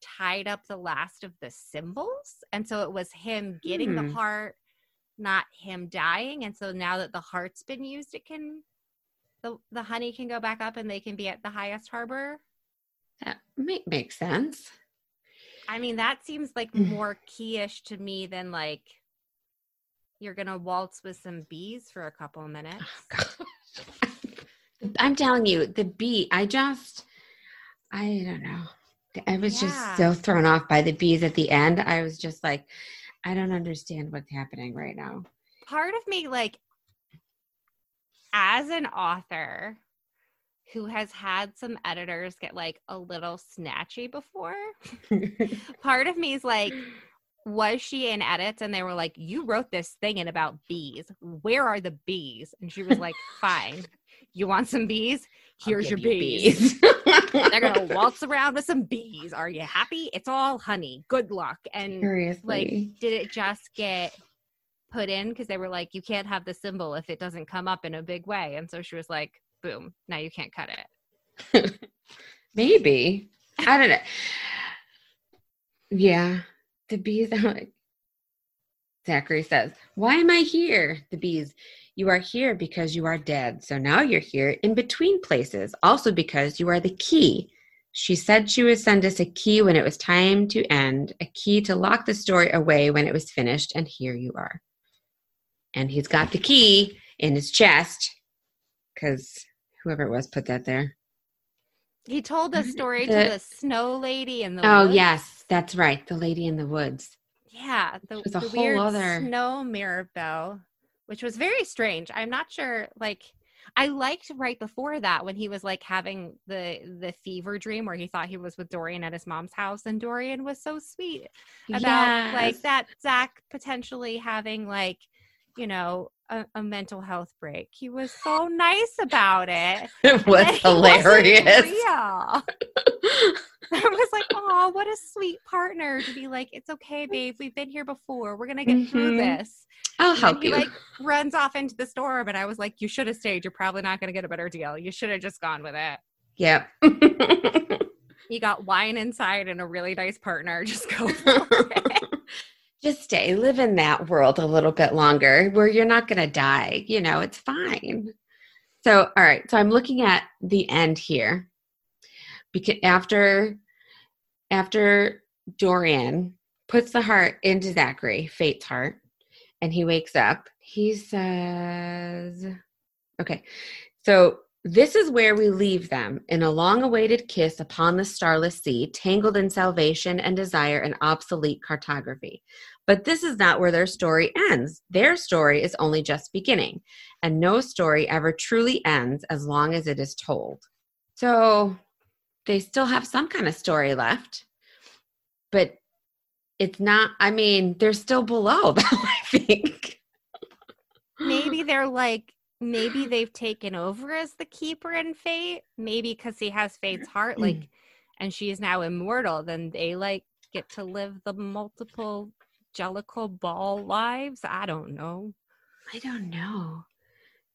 tied up the last of the symbols. And so it was him getting Hmm. the heart, not him dying. And so now that the heart's been used, it can the the honey can go back up and they can be at the highest harbor. that make, makes sense I mean, that seems like Mm. more keyish to me than like you're gonna waltz with some bees for a couple of minutes. i'm telling you the bee i just i don't know i was Yeah. just so thrown off by the bees at the end i was just like i don't understand what's happening right now Part of me, like, as an author who has had some editors get like a little snatchy before, part of me is like, was she in edits and they were like, You wrote this thing in about bees. Where are the bees? And she was like, Fine. You want some bees? Here's your you bees. They're gonna waltz around with some bees. Are you happy? It's all honey. Good luck. And Seriously. like, did it just get put in because they were like, You can't have the symbol if it doesn't come up in a big way. And so she was like, Boom, now you can't cut it. Maybe. I don't know. Yeah. The bees like Zachary says, Why am I here? The bees, you are here because you are dead. So now you're here in between places, also because you are the key. She said she would send us a key when it was time to end, a key to lock the story away when it was finished, and here you are. And he's got the key in his chest because whoever it was put that there. He told the story The- to the snow lady in the Oh, woods. yes, that's right. The lady in the woods. Yeah, the, the whole weird other- snow Mirabel, which was very strange. I'm not sure. Like, I liked right before that when he was like having the the fever dream where he thought he was with Dorian at his mom's house, and Dorian was so sweet about yes. like that Zach potentially having like you know a, a, mental health break. He was so nice about it. It was hilarious. Yeah. I was like, oh, what a sweet partner to be like, it's okay, babe. We've been here before. We're gonna get mm-hmm. through this. I'll help he, you. Like runs off into the store, but I was like, you should have stayed. You're probably not gonna get a better deal. You should have just gone with it. Yep. you got wine inside and a really nice partner. Just go Just stay. Live in that world a little bit longer where you're not gonna die. You know, it's fine. So, all right. So I'm looking at the end here. Because after after Dorian puts the heart into Zachary, Fate's heart, and he wakes up, he says, Okay, so this is where we leave them in a long awaited kiss upon the starless sea, tangled in salvation and desire and obsolete cartography. But this is not where their story ends. Their story is only just beginning, and no story ever truly ends as long as it is told. So they still have some kind of story left but it's not i mean they're still below i think maybe they're like maybe they've taken over as the keeper in fate maybe because he has fate's heart mm. like and she is now immortal then they like get to live the multiple jellicle ball lives i don't know i don't know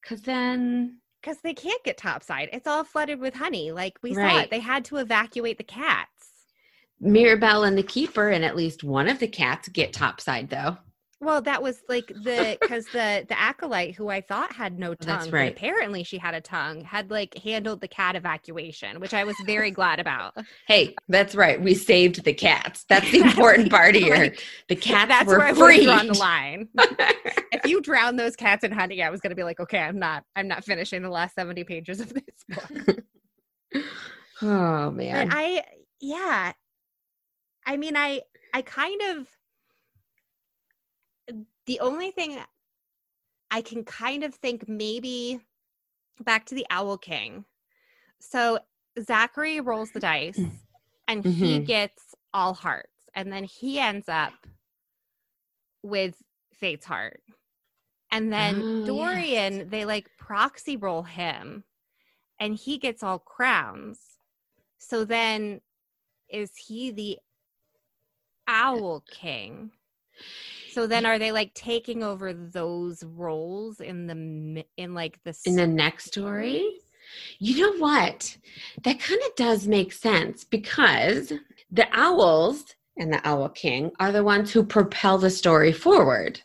because then because they can't get topside. It's all flooded with honey. Like we right. saw it. They had to evacuate the cats. Mirabel and the keeper and at least one of the cats get topside though. Well, that was like the because the the acolyte who I thought had no oh, tongue, that's right. apparently she had a tongue, had like handled the cat evacuation, which I was very glad about. Hey, that's right. We saved the cats. That's the important part here. The cats that's were where free. on the line. if you drown those cats in honey, I was going to be like, okay, I'm not. I'm not finishing the last seventy pages of this book. oh man, but I yeah. I mean, I I kind of the only thing I can kind of think maybe back to the Owl King. So Zachary rolls the dice and mm-hmm. he gets all hearts. And then he ends up with Fate's heart. And then oh, Dorian, yes. they like proxy roll him and he gets all crowns. So then is he the Owl King? So then are they like taking over those roles in the in like the in the next story? You know what? That kind of does make sense because the owls and the owl king are the ones who propel the story forward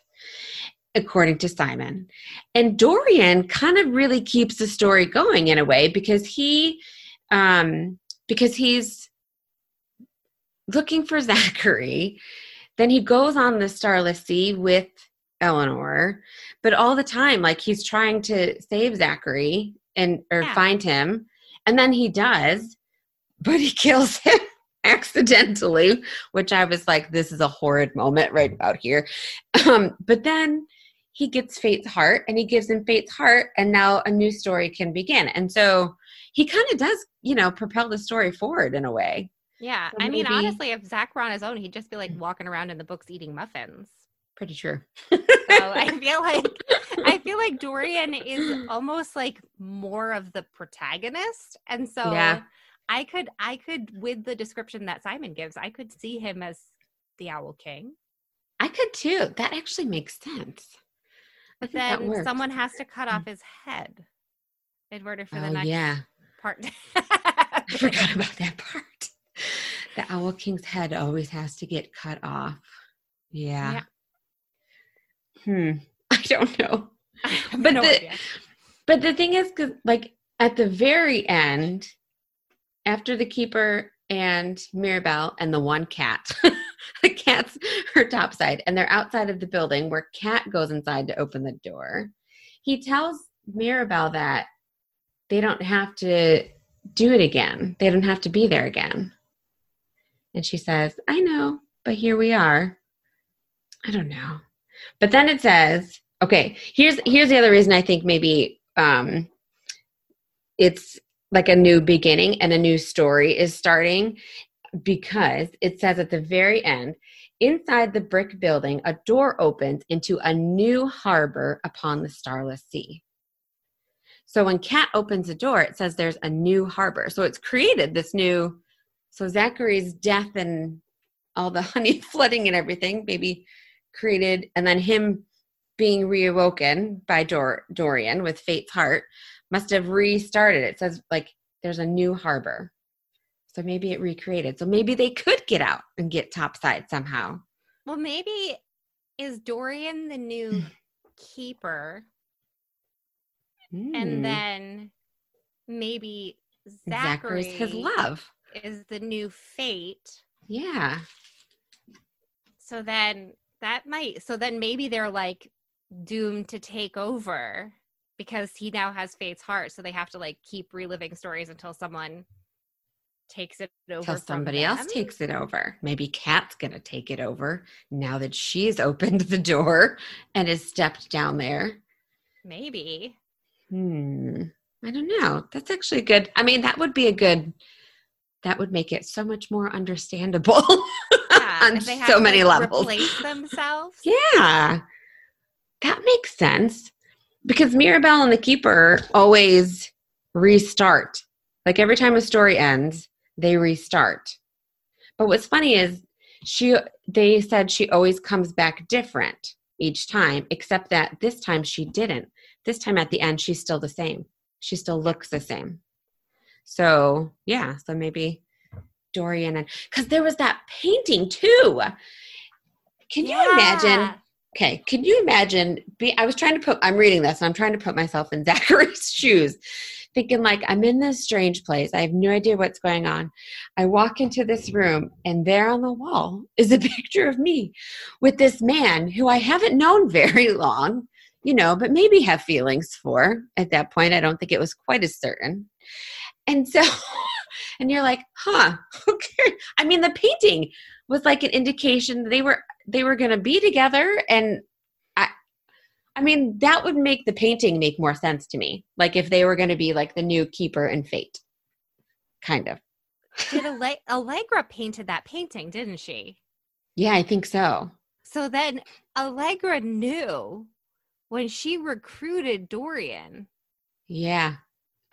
according to Simon. And Dorian kind of really keeps the story going in a way because he um because he's looking for Zachary then he goes on the Starless Sea with Eleanor, but all the time, like he's trying to save Zachary and or yeah. find him, and then he does, but he kills him accidentally, which I was like, this is a horrid moment right about here. Um, but then he gets Fate's heart and he gives him Fate's heart, and now a new story can begin. And so he kind of does, you know, propel the story forward in a way. Yeah. So I mean, honestly, if Zach were on his own, he'd just be like walking around in the books eating muffins. Pretty true. so I feel like I feel like Dorian is almost like more of the protagonist. And so yeah. I could I could with the description that Simon gives, I could see him as the Owl King. I could too. That actually makes sense. But then someone has to cut hmm. off his head in order for the oh, next yeah. part. I forgot about that part the owl king's head always has to get cut off. Yeah. yeah. Hmm. I don't know. but no the idea. but the thing is, cause like at the very end, after the keeper and Mirabel and the one cat, the cat's her topside, and they're outside of the building where Kat goes inside to open the door. He tells Mirabel that they don't have to do it again. They don't have to be there again. And she says, I know, but here we are. I don't know. But then it says, okay, here's here's the other reason I think maybe um it's like a new beginning and a new story is starting because it says at the very end inside the brick building a door opens into a new harbor upon the starless sea so when Kat opens the door it says there's a new harbor so it's created this new so zachary's death and all the honey flooding and everything maybe created and then him being reawoken by Dor- dorian with fate's heart must have restarted. It says like there's a new harbor. So maybe it recreated. So maybe they could get out and get topside somehow. Well, maybe is Dorian the new keeper? Mm. And then maybe Zachary Zachary's his love. Is the new fate. Yeah. So then that might so then maybe they're like doomed to take over because he now has Fate's heart. So they have to like keep reliving stories until someone takes it over. Until somebody else takes it over. Maybe Kat's going to take it over now that she's opened the door and has stepped down there. Maybe. Hmm. I don't know. That's actually good. I mean, that would be a good, that would make it so much more understandable Yeah, on so to, many like, levels. Replace themselves. Yeah, that makes sense because Mirabel and the Keeper always restart. Like every time a story ends, they restart. But what's funny is she they said she always comes back different each time, except that this time she didn't. This time at the end, she's still the same. She still looks the same. So yeah, so maybe Dorian and because there was that painting too. Can you imagine? Okay, can you imagine? Be, I was trying to put. I'm reading this, and I'm trying to put myself in Zachary's shoes, thinking like I'm in this strange place. I have no idea what's going on. I walk into this room, and there on the wall is a picture of me with this man who I haven't known very long, you know, but maybe have feelings for. At that point, I don't think it was quite as certain. And so, and you're like, huh? Okay. I mean, the painting was like an indication they were they were going to be together and i i mean that would make the painting make more sense to me like if they were going to be like the new keeper and fate kind of Did Alle- Allegra painted that painting, didn't she? yeah i think so So then Allegra knew when she recruited Dorian yeah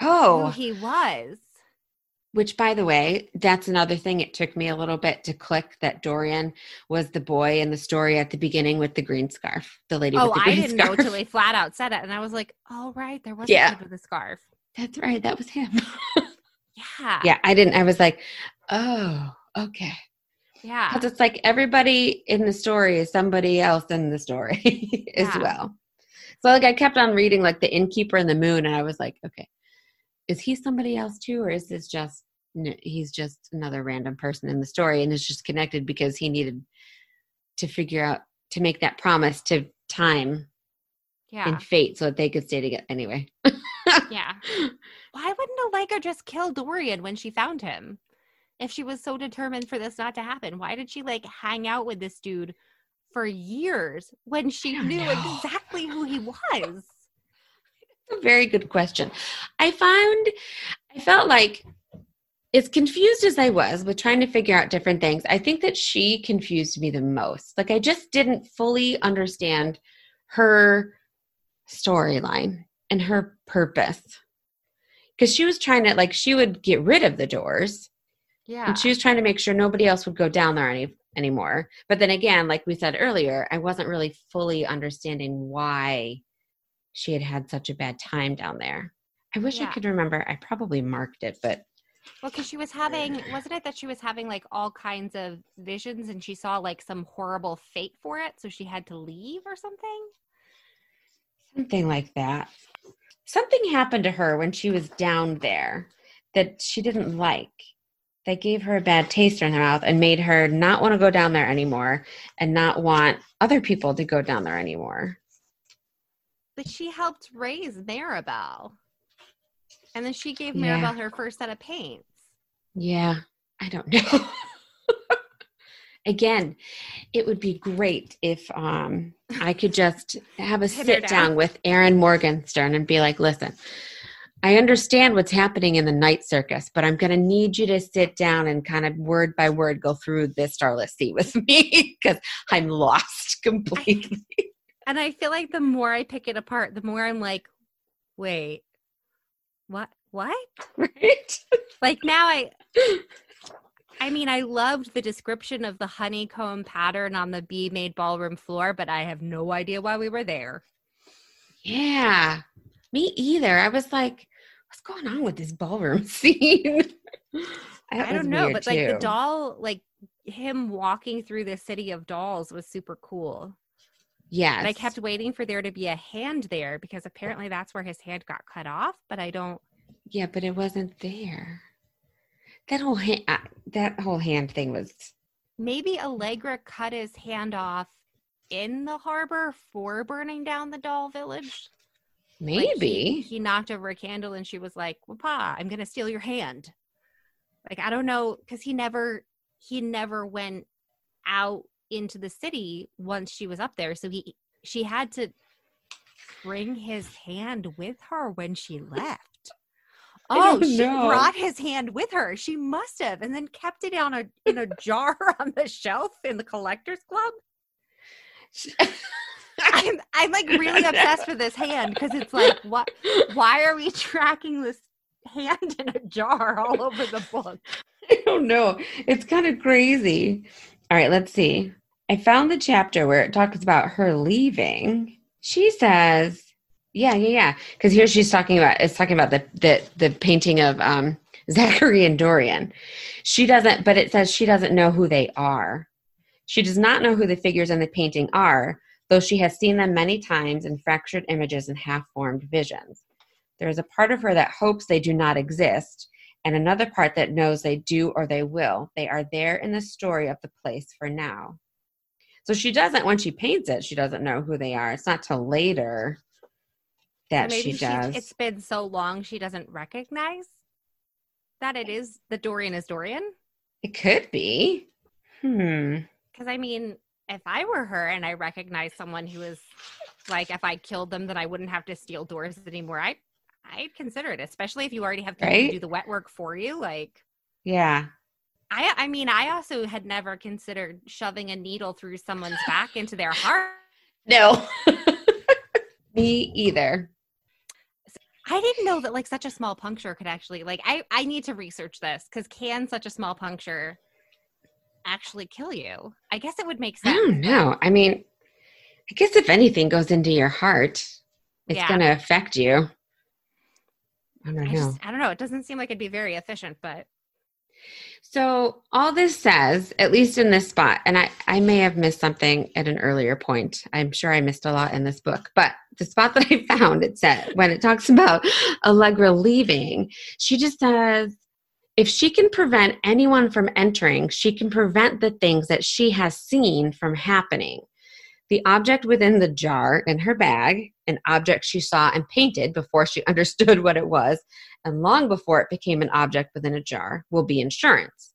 Oh. who oh he was. which by the way that's another thing it took me a little bit to click that dorian was the boy in the story at the beginning with the green scarf the lady Oh, with the I didn't know scarf till they flat out said it, and I was like, "Oh, right, there was Yeah. a kid with a scarf." that's right that was him Yeah, yeah i didn't i was like oh okay yeah. Because it's like everybody in the story is somebody else in the story as Yeah. well. So like I kept on reading like the innkeeper and the moon, and I was like, okay, is he somebody else too, or is this just he's just another random person in the story, and it's just connected because he needed to figure out to make that promise to time yeah, and fate so that they could stay together anyway. yeah. Why wouldn't Allegra just kill Dorian when she found him? If she was so determined for this not to happen, why did she like hang out with this dude for years when she knew know. exactly who he was? A very good question. I found I felt like as confused as I was with trying to figure out different things, I think that she confused me the most. Like I just didn't fully understand her storyline and her purpose. Cuz she was trying to like she would get rid of the doors Yeah, and she was trying to make sure nobody else would go down there any anymore. But then again, like we said earlier, I wasn't really fully understanding why she had had such a bad time down there. I wish I could remember. I probably marked it, but Well, because she was having, wasn't it that she was having like all kinds of visions and she saw like some horrible fate for it? So she had to leave or something? something like that. Something happened to her when she was down there that she didn't like. That gave her a bad taste in her mouth and made her not want to go down there anymore and not want other people to go down there anymore. But she helped raise Maribel. And then she gave Yeah. Maribel her first set of paints. Yeah, I don't know. Again, it would be great if um, I could just have a sit down down. with Erin Morgenstern and be like, listen, I understand what's happening in the night circus, but I'm going to need you to sit down and kind of word by word go through this Starless Sea with me because I'm lost completely. And I feel like the more I pick it apart, the more I'm like, wait, what? What? Right? Like now I I mean, I loved the description of the honeycomb pattern on the bee made ballroom floor, but I have no idea why we were there. Yeah, me either. I was like, what's going on with this ballroom scene? I don't know, but like the doll, like him walking through the city of dolls was super cool. Yeah. And I kept waiting for there to be a hand there because apparently that's where his hand got cut off, but I don't. Yeah, but it wasn't there. That whole hand, uh, that whole hand thing was. Maybe Allegra cut his hand off in the harbor for burning down the doll village. Maybe like he, he, knocked over a candle and she was like, "Papa, I'm gonna steal your hand." Like I don't know, because he never he never went out into the city once she was up there. So he she had to bring his hand with her when she left. Oh, she know. brought his hand with her. She must have, and then kept it on a in a jar on the shelf in the collectors club. I'm I'm like really obsessed with this hand because it's like what why are we tracking this hand in a jar all over the book? I don't know. It's kind of crazy. All right, let's see. I found the chapter where it talks about her leaving. She says, yeah, yeah, yeah. Because here she's talking about it's talking about the the the painting of um Zachary and Dorian. She doesn't, but it says she doesn't know who they are. She does not know who the figures in the painting are, though she has seen them many times in fractured images and half formed visions. There is a part of her that hopes they do not exist, and another part that knows they do or they will. They are there in the story of the place for now. So she doesn't, when she paints it, she doesn't know who they are. It's not till later that she does. She, it's been so long she doesn't recognize that it is the Dorian is Dorian. It could be. Hmm. Because I mean, if I were her and I recognized someone who is like, if I killed them, then I wouldn't have to steal doors anymore. I, I'd consider it, especially if you already have people right? to do the wet work for you. Like, yeah. I I mean, I also had never considered shoving a needle through someone's back into their heart. No. Me either. I didn't know that like such a small puncture could actually like I I need to research this cuz can such a small puncture actually kill you? I guess it would make sense. I don't know. I mean, I guess if anything goes into your heart, it's yeah. going to affect you. I don't I know. Just, I don't know. It doesn't seem like it'd be very efficient, but so all this says, at least in this spot, and I, I may have missed something at an earlier point. I'm sure I missed a lot in this book, but the spot that I found, it said when it talks about Allegra leaving, she just says, if she can prevent anyone from entering, she can prevent the things that she has seen from happening. The object within the jar in her bag, an object she saw and painted before she understood what it was, and long before it became an object within a jar, will be insurance.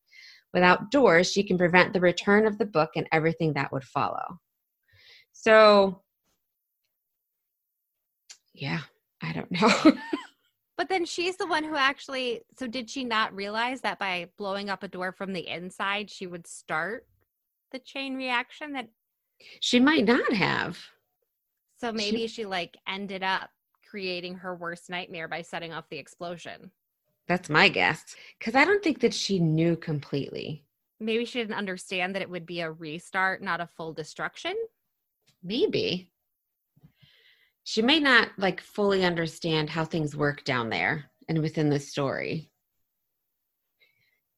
Without doors, she can prevent the return of the book and everything that would follow. So, yeah, I don't know. but then she's the one who actually, so did she not realize that by blowing up a door from the inside, she would start the chain reaction that she might not have. So maybe she, she like ended up creating her worst nightmare by setting off the explosion. That's my guess. Because I don't think that she knew completely. Maybe she didn't understand that it would be a restart, not a full destruction. Maybe. She may not like fully understand how things work down there and within the story.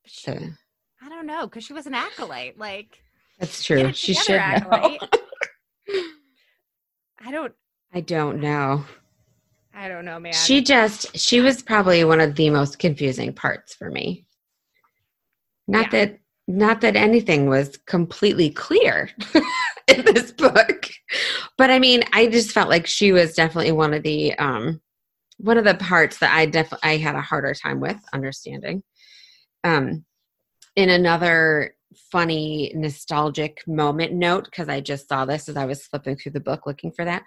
She, so. I don't know, because she was an acolyte. Like that's true. She should know. I don't. I don't know. I don't know, man. She just she was probably one of the most confusing parts for me. Not yeah. that not that anything was completely clear in this book. But I mean, I just felt like she was definitely one of the um one of the parts that I definitely I had a harder time with understanding. Um in another funny nostalgic moment note because I just saw this as I was flipping through the book looking for that.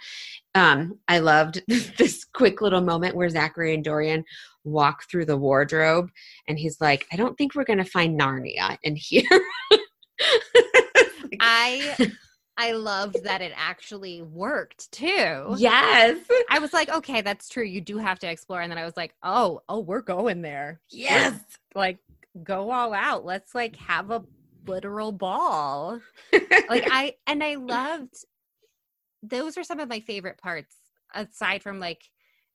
Um, I loved this quick little moment where Zachary and Dorian walk through the wardrobe and he's like, I don't think we're gonna find Narnia in here. I I loved that it actually worked too. Yes. I was like, okay, that's true. You do have to explore. And then I was like, oh, oh, we're going there. Yes. Like, go all out. Let's like have a literal ball. like I and I loved those are some of my favorite parts aside from like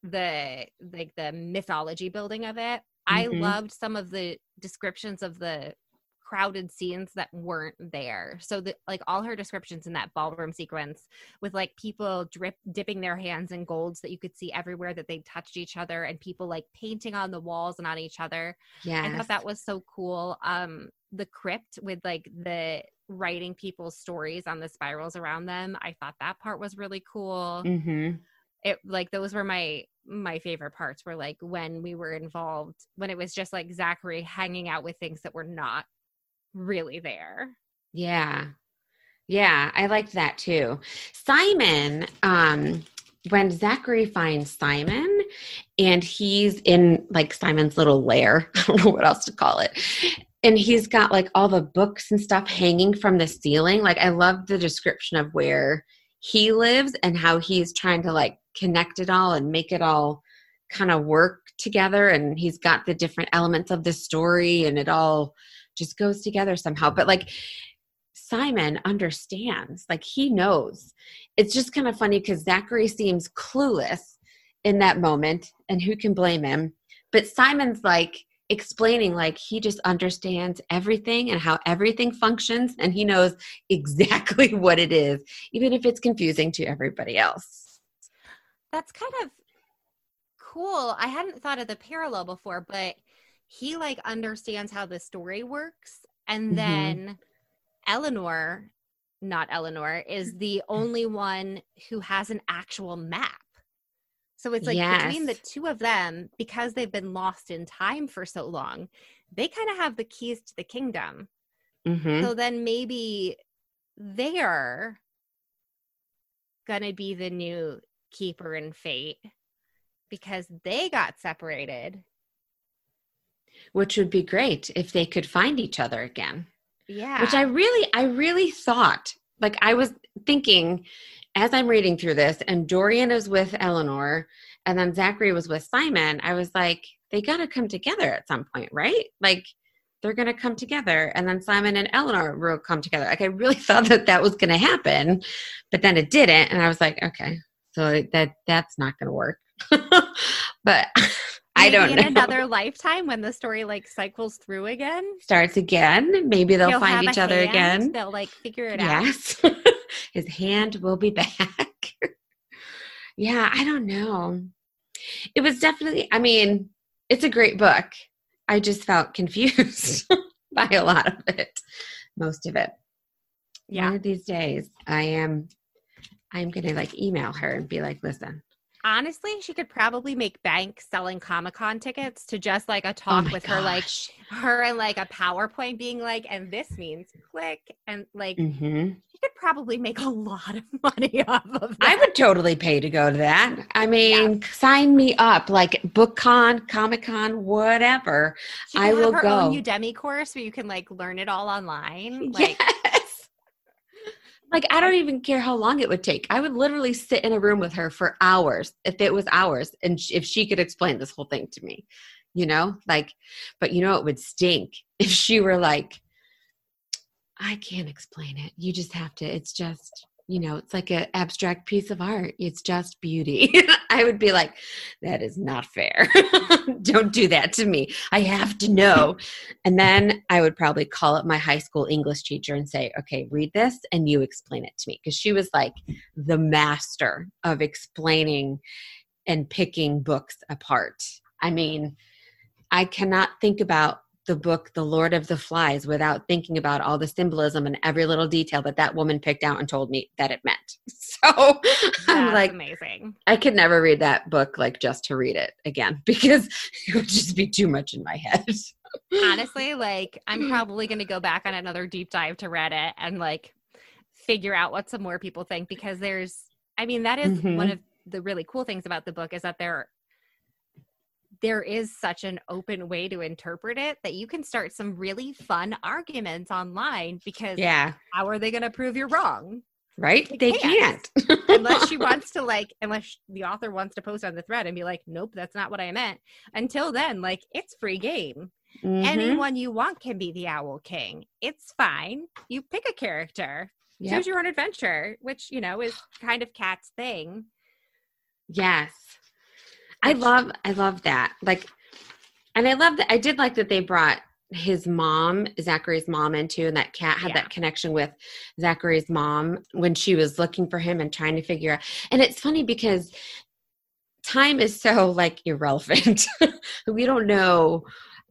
the like the mythology building of it. I Mhm. loved some of the descriptions of the crowded scenes that weren't there. So that like all her descriptions in that ballroom sequence with like people drip dipping their hands in golds that you could see everywhere that they touched each other and people like painting on the walls and on each other. Yeah. I thought that was so cool. Um, the crypt with like the writing people's stories on the spirals around them. I thought that part was really cool. mm-hmm. It like those were my my favorite parts were like when we were involved when it was just like Zachary hanging out with things that were not really there. Yeah. Yeah, I liked that too. Simon, um, when Zachary finds Simon and he's in like Simon's little lair, I don't know what else to call it. And he's got like all the books and stuff hanging from the ceiling. Like I love the description of where he lives and how he's trying to like connect it all and make it all kind of work together. And he's got the different elements of the story and it all just goes together somehow. But like Simon understands, like he knows. It's just kind of funny because Zachary seems clueless in that moment, and who can blame him? But Simon's like explaining, like he just understands everything and how everything functions, and he knows exactly what it is, even if it's confusing to everybody else. That's kind of cool. I hadn't thought of the parallel before, but he like understands how the story works and Mhm. then Eleanor, not Eleanor, is the only one who has an actual map. So it's like between the two of them, because they've been lost in time for so long, they kind of have the keys to the kingdom. hmm So then maybe they're gonna be the new keeper and fate because they got separated. Which would be great if they could find each other again. Yeah. which i really i really thought like i was thinking as i'm reading through this and dorian is with eleanor and then zachary was with simon i was like they gotta come together at some point right? Like they're gonna come together. And then simon and eleanor will come together. Like i really thought that that was gonna happen but then it didn't. And i was like okay so that that's not gonna work. But i don't in know. another lifetime when the story like cycles through again. starts again. Maybe they'll he'll find each other hand, again. They'll like figure it out. Yes. His hand will be back. yeah, I don't know. It was definitely, I mean, it's a great book. I just felt confused by a lot of it, most of it. Yeah. One of these days, I am. I'm gonna like email her and be like, "Listen, Honestly, she could probably make bank selling Comic Con tickets to just like a oh talk my with her, like gosh." her and like a PowerPoint being like, and this means click. And like, Mhm. She could probably make a lot of money off of that. I would totally pay to go to that. I mean, sign me up, like BookCon, Comic Con, whatever. I will her own go. Udemy course where you can like learn it all online. Like, yes. Like I don't even care how long it would take. I would literally sit in a room with her for hours if it was hours and if she could explain this whole thing to me. You know? Like but you know it would stink if she were like I can't explain it. You just have to it's just you know, it's like an abstract piece of art. It's just beauty. I would be like, that is not fair. Don't do that to me. I have to know. And then I would probably call up my high school English teacher and say, okay, read this and you explain it to me. Because she was like the master of explaining and picking books apart. I mean, I cannot think about the book The Lord of the Flies without thinking about all the symbolism and every little detail that that woman picked out and told me that it meant. So I'm like, amazing. I could never read that book like just to read it again because it would just be too much in my head. honestly, like I'm probably going to go back on another deep dive to Reddit and like figure out what some more people think because there's, I mean, that is Mhm. one of the really cool things about the book is that there there is such an open way to interpret it that you can start some really fun arguments online because Yeah. how are they going to prove you're wrong Right? They They can't. can't. unless she wants to like unless the author wants to post on the thread and be like nope that's not what i meant until then like it's free game Mhm. anyone you want can be the owl king it's fine you pick a character Yep. choose your own adventure which you know is kind of Kat's thing Yes. I love I love that. Like and I love that I did like that they brought his mom, Zachary's mom into and that Kat had Yeah. that connection with Zachary's mom when she was looking for him and trying to figure out. And it's funny because time is so like irrelevant. we don't know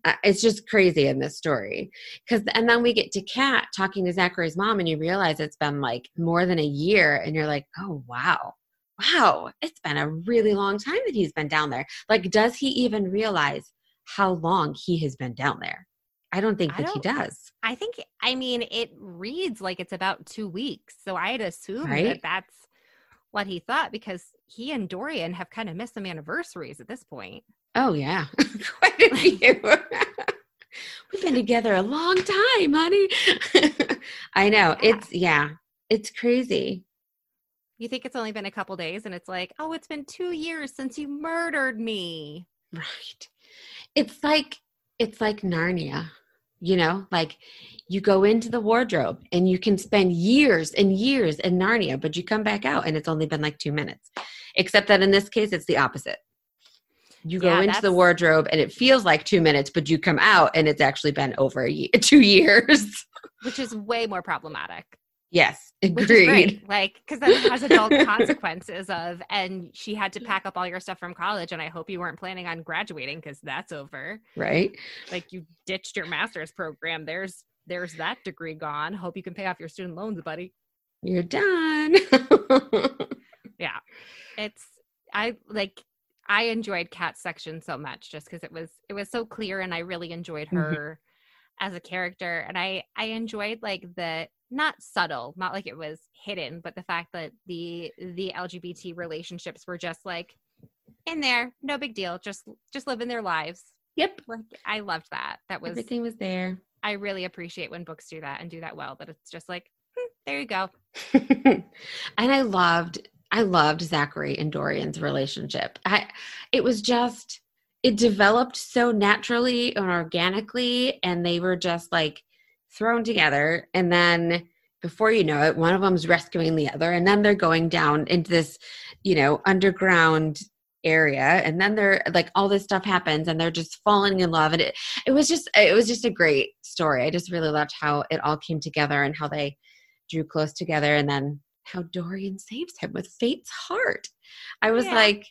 uh, it's just crazy in this story because and then we get to kat talking to zachary's mom and you realize it's been like more than a year and you're like oh wow wow, it's been a really long time that he's been down there. Like, does he even realize how long he has been down there? I don't think I that he don't- does. i think i mean it reads like it's about two weeks so i'd assume Right? that that's what he thought because he and dorian have kind of missed some anniversaries at this point Oh, yeah. Quite a few. We've been together a long time, honey. I know. Yeah. It's, yeah, it's crazy. You think it's only been a couple days and it's like oh it's been two years since you murdered me Right. It's like it's like Narnia. You know, like you go into the wardrobe and you can spend years and years in Narnia, but you come back out and it's only been like 2 minutes. Except that in this case it's the opposite. You go Yeah, into the wardrobe and it feels like 2 minutes, but you come out and it's actually been over a year, 2 years. which is way more problematic yes, agreed. like because that has adult consequences of and she had to pack up all your stuff from college and i hope you weren't planning on graduating because that's over Right? like you ditched your master's program there's there's that degree gone hope you can pay off your student loans buddy You're done. yeah it's i like i enjoyed kat's section so much just because it was it was so clear and i really enjoyed Mhm. her as a character and i i enjoyed like the not subtle not like it was hidden but the fact that the the lgbt relationships were just like in there no big deal just just living their lives yep. like i loved that that was Everything was there. i really appreciate when books do that and do that well that it's just like hmm, there you go and I loved I loved Zachary and Dorian's relationship. I it was just it developed so naturally and organically and they were just like thrown together. And then before you know it one of them's rescuing the other and then they're going down into this you know underground area. And then they're like all this stuff happens and they're just falling in love. And it it was just it was just a great story. I just really loved how it all came together and how they drew close together. And then how Dorian saves him with Fate's heart. I was Yeah. like,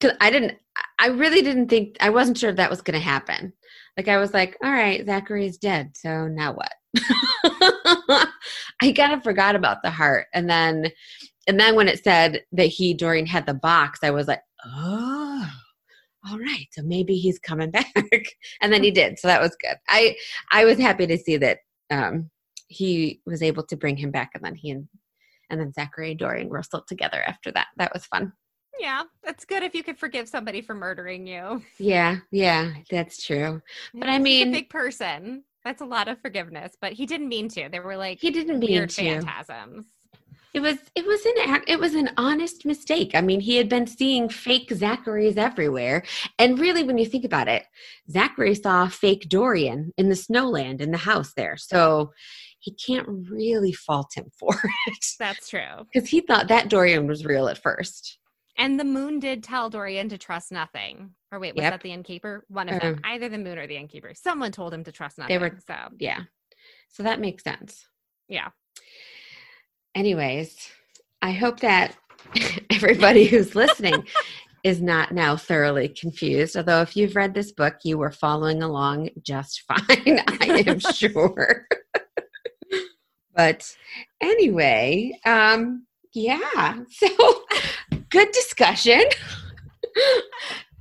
cause I didn't, I really didn't think, I wasn't sure that was going to happen. Like, I was like, all right, Zachary's dead. So now what? I kind of forgot about the heart. And then, and then when it said that he, Dorian had the box, I was like, oh, all right. So maybe he's coming back. and then he did. So that was good. I, I was happy to see that, um, he was able to bring him back and then he and and then Zachary and Dorian were still together after that. That was fun. Yeah that's good if you could forgive somebody for murdering you Yeah, yeah, that's true. But I mean- big person. That's a lot of forgiveness, but he didn't mean to. They were like He didn't mean to. phantasms. It was it was an it was an honest mistake. I mean, he had been seeing fake Zacharys everywhere. And really when you think about it, Zachary saw fake Dorian in the snowland in the house there. So he can't really fault him for it. That's true. Because he thought that Dorian was real at first. And the moon did tell Dorian to trust nothing. Or wait, was Yep. that the innkeeper? One of them. Um, Either the moon or the innkeeper. Someone told him to trust nothing. They were- so Yeah. So that makes sense. yeah. anyways, I hope that everybody who's listening is not now thoroughly confused. Although, if you've read this book, you were following along just fine, I am sure. but anyway, um, yeah, so good discussion.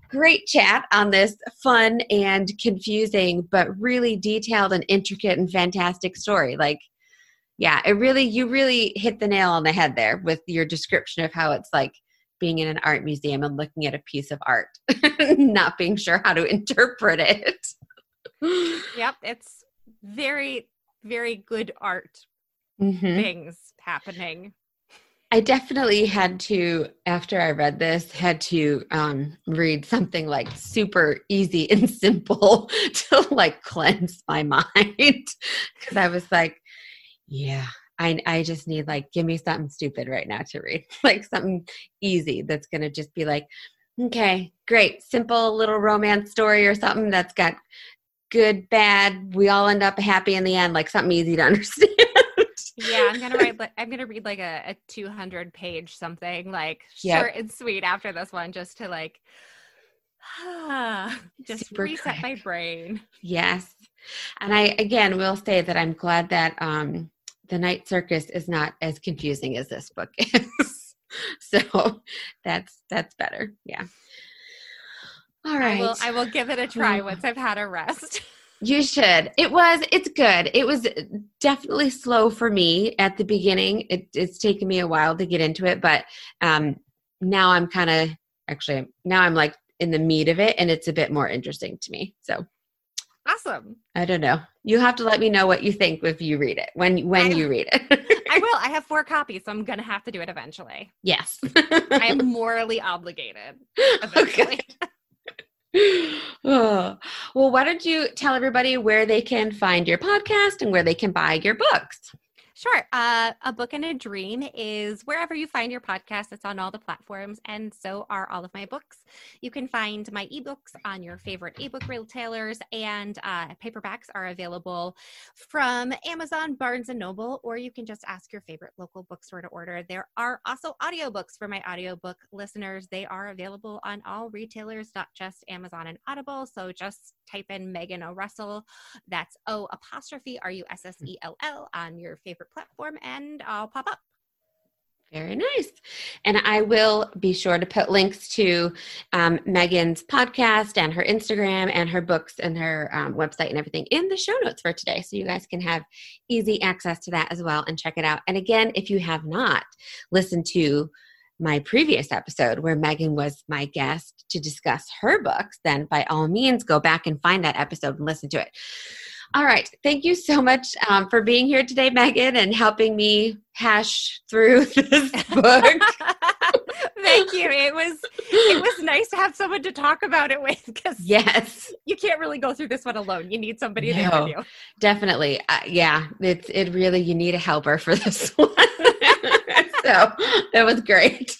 great chat on this fun and confusing, but really detailed and intricate and fantastic story. Like, yeah, it really, you really hit the nail on the head there with your description of how it's like being in an art museum and looking at a piece of art, not being sure how to interpret it. yep, it's very, very good art mm-hmm. things happening. I definitely had to, after I read this, had to um, read something like super easy and simple to like cleanse my mind. Because I was like, yeah, I, I just need like, give me something stupid right now to read, like something easy that's going to just be like, okay, great, simple little romance story or something that's got good, bad, we all end up happy in the end, like something easy to understand yeah, I'm gonna write. I'm gonna read like a, a 200 page something like yep. short and sweet after this one, just to like just Super reset quick. my brain. Yes, and I again will say that I'm glad that um, the Night Circus is not as confusing as this book is. so that's that's better. Yeah. All right. I will, I will give it a try once I've had a rest. You should. It was, it's good. It was definitely slow for me at the beginning. It, it's taken me a while to get into it, but um, now I'm kind of, actually, now I'm like in the meat of it and it's a bit more interesting to me. So awesome. I don't know. You have to let me know what you think if you read it, when, when I, you read it. I will. I have four copies, so I'm going to have to do it eventually. Yes. I am morally obligated. Eventually. Okay. oh. Well, why don't you tell everybody where they can find your podcast and where they can buy your books? Sure. Uh, a Book and a Dream is wherever you find your podcast. It's on all the platforms, and so are all of my books. You can find my ebooks on your favorite ebook retailers, and uh, paperbacks are available from Amazon, Barnes and Noble, or you can just ask your favorite local bookstore to order. There are also audiobooks for my audiobook listeners. They are available on all retailers, not just Amazon and Audible. So just type in Megan O'Russell. That's O apostrophe R U S S E L L on your favorite platform, and I'll pop up. Very nice. And I will be sure to put links to um, Megan's podcast and her Instagram and her books and her um, website and everything in the show notes for today. So you guys can have easy access to that as well and check it out. And again, if you have not listened to my previous episode where Megan was my guest to discuss her books, then by all means go back and find that episode and listen to it. All right. Thank you so much um, for being here today, Megan, and helping me hash through this book. Thank you. It was it was nice to have someone to talk about it with because yes, you can't really go through this one alone. You need somebody no, there with you. Definitely, uh, yeah. It's it really you need a helper for this one. so that was great.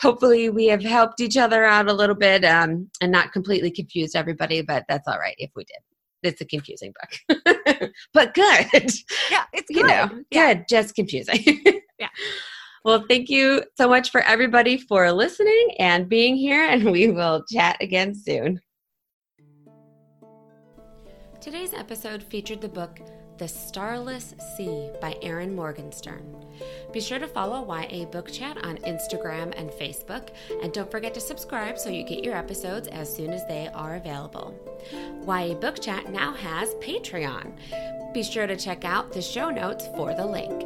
Hopefully, we have helped each other out a little bit um, and not completely confused everybody, but that's all right if we did. It's a confusing book, but good. Yeah, it's good. You know, yeah. good, just confusing. yeah. Well, thank you so much for everybody for listening and being here, and we will chat again soon. Today's episode featured the book The Starless Sea by Erin Morgenstern. Be sure to follow YA Book Chat on Instagram and Facebook, and don't forget to subscribe so you get your episodes as soon as they are available. YA Book Chat now has Patreon. Be sure to check out the show notes for the link.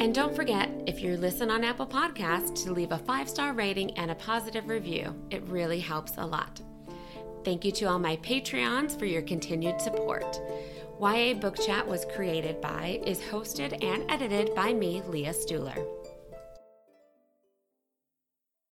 And don't forget, if you listen on Apple Podcasts, to leave a five star rating and a positive review. It really helps a lot. Thank you to all my Patreons for your continued support. YA Book Chat was created by, is hosted and edited by me, Leah Stuhler.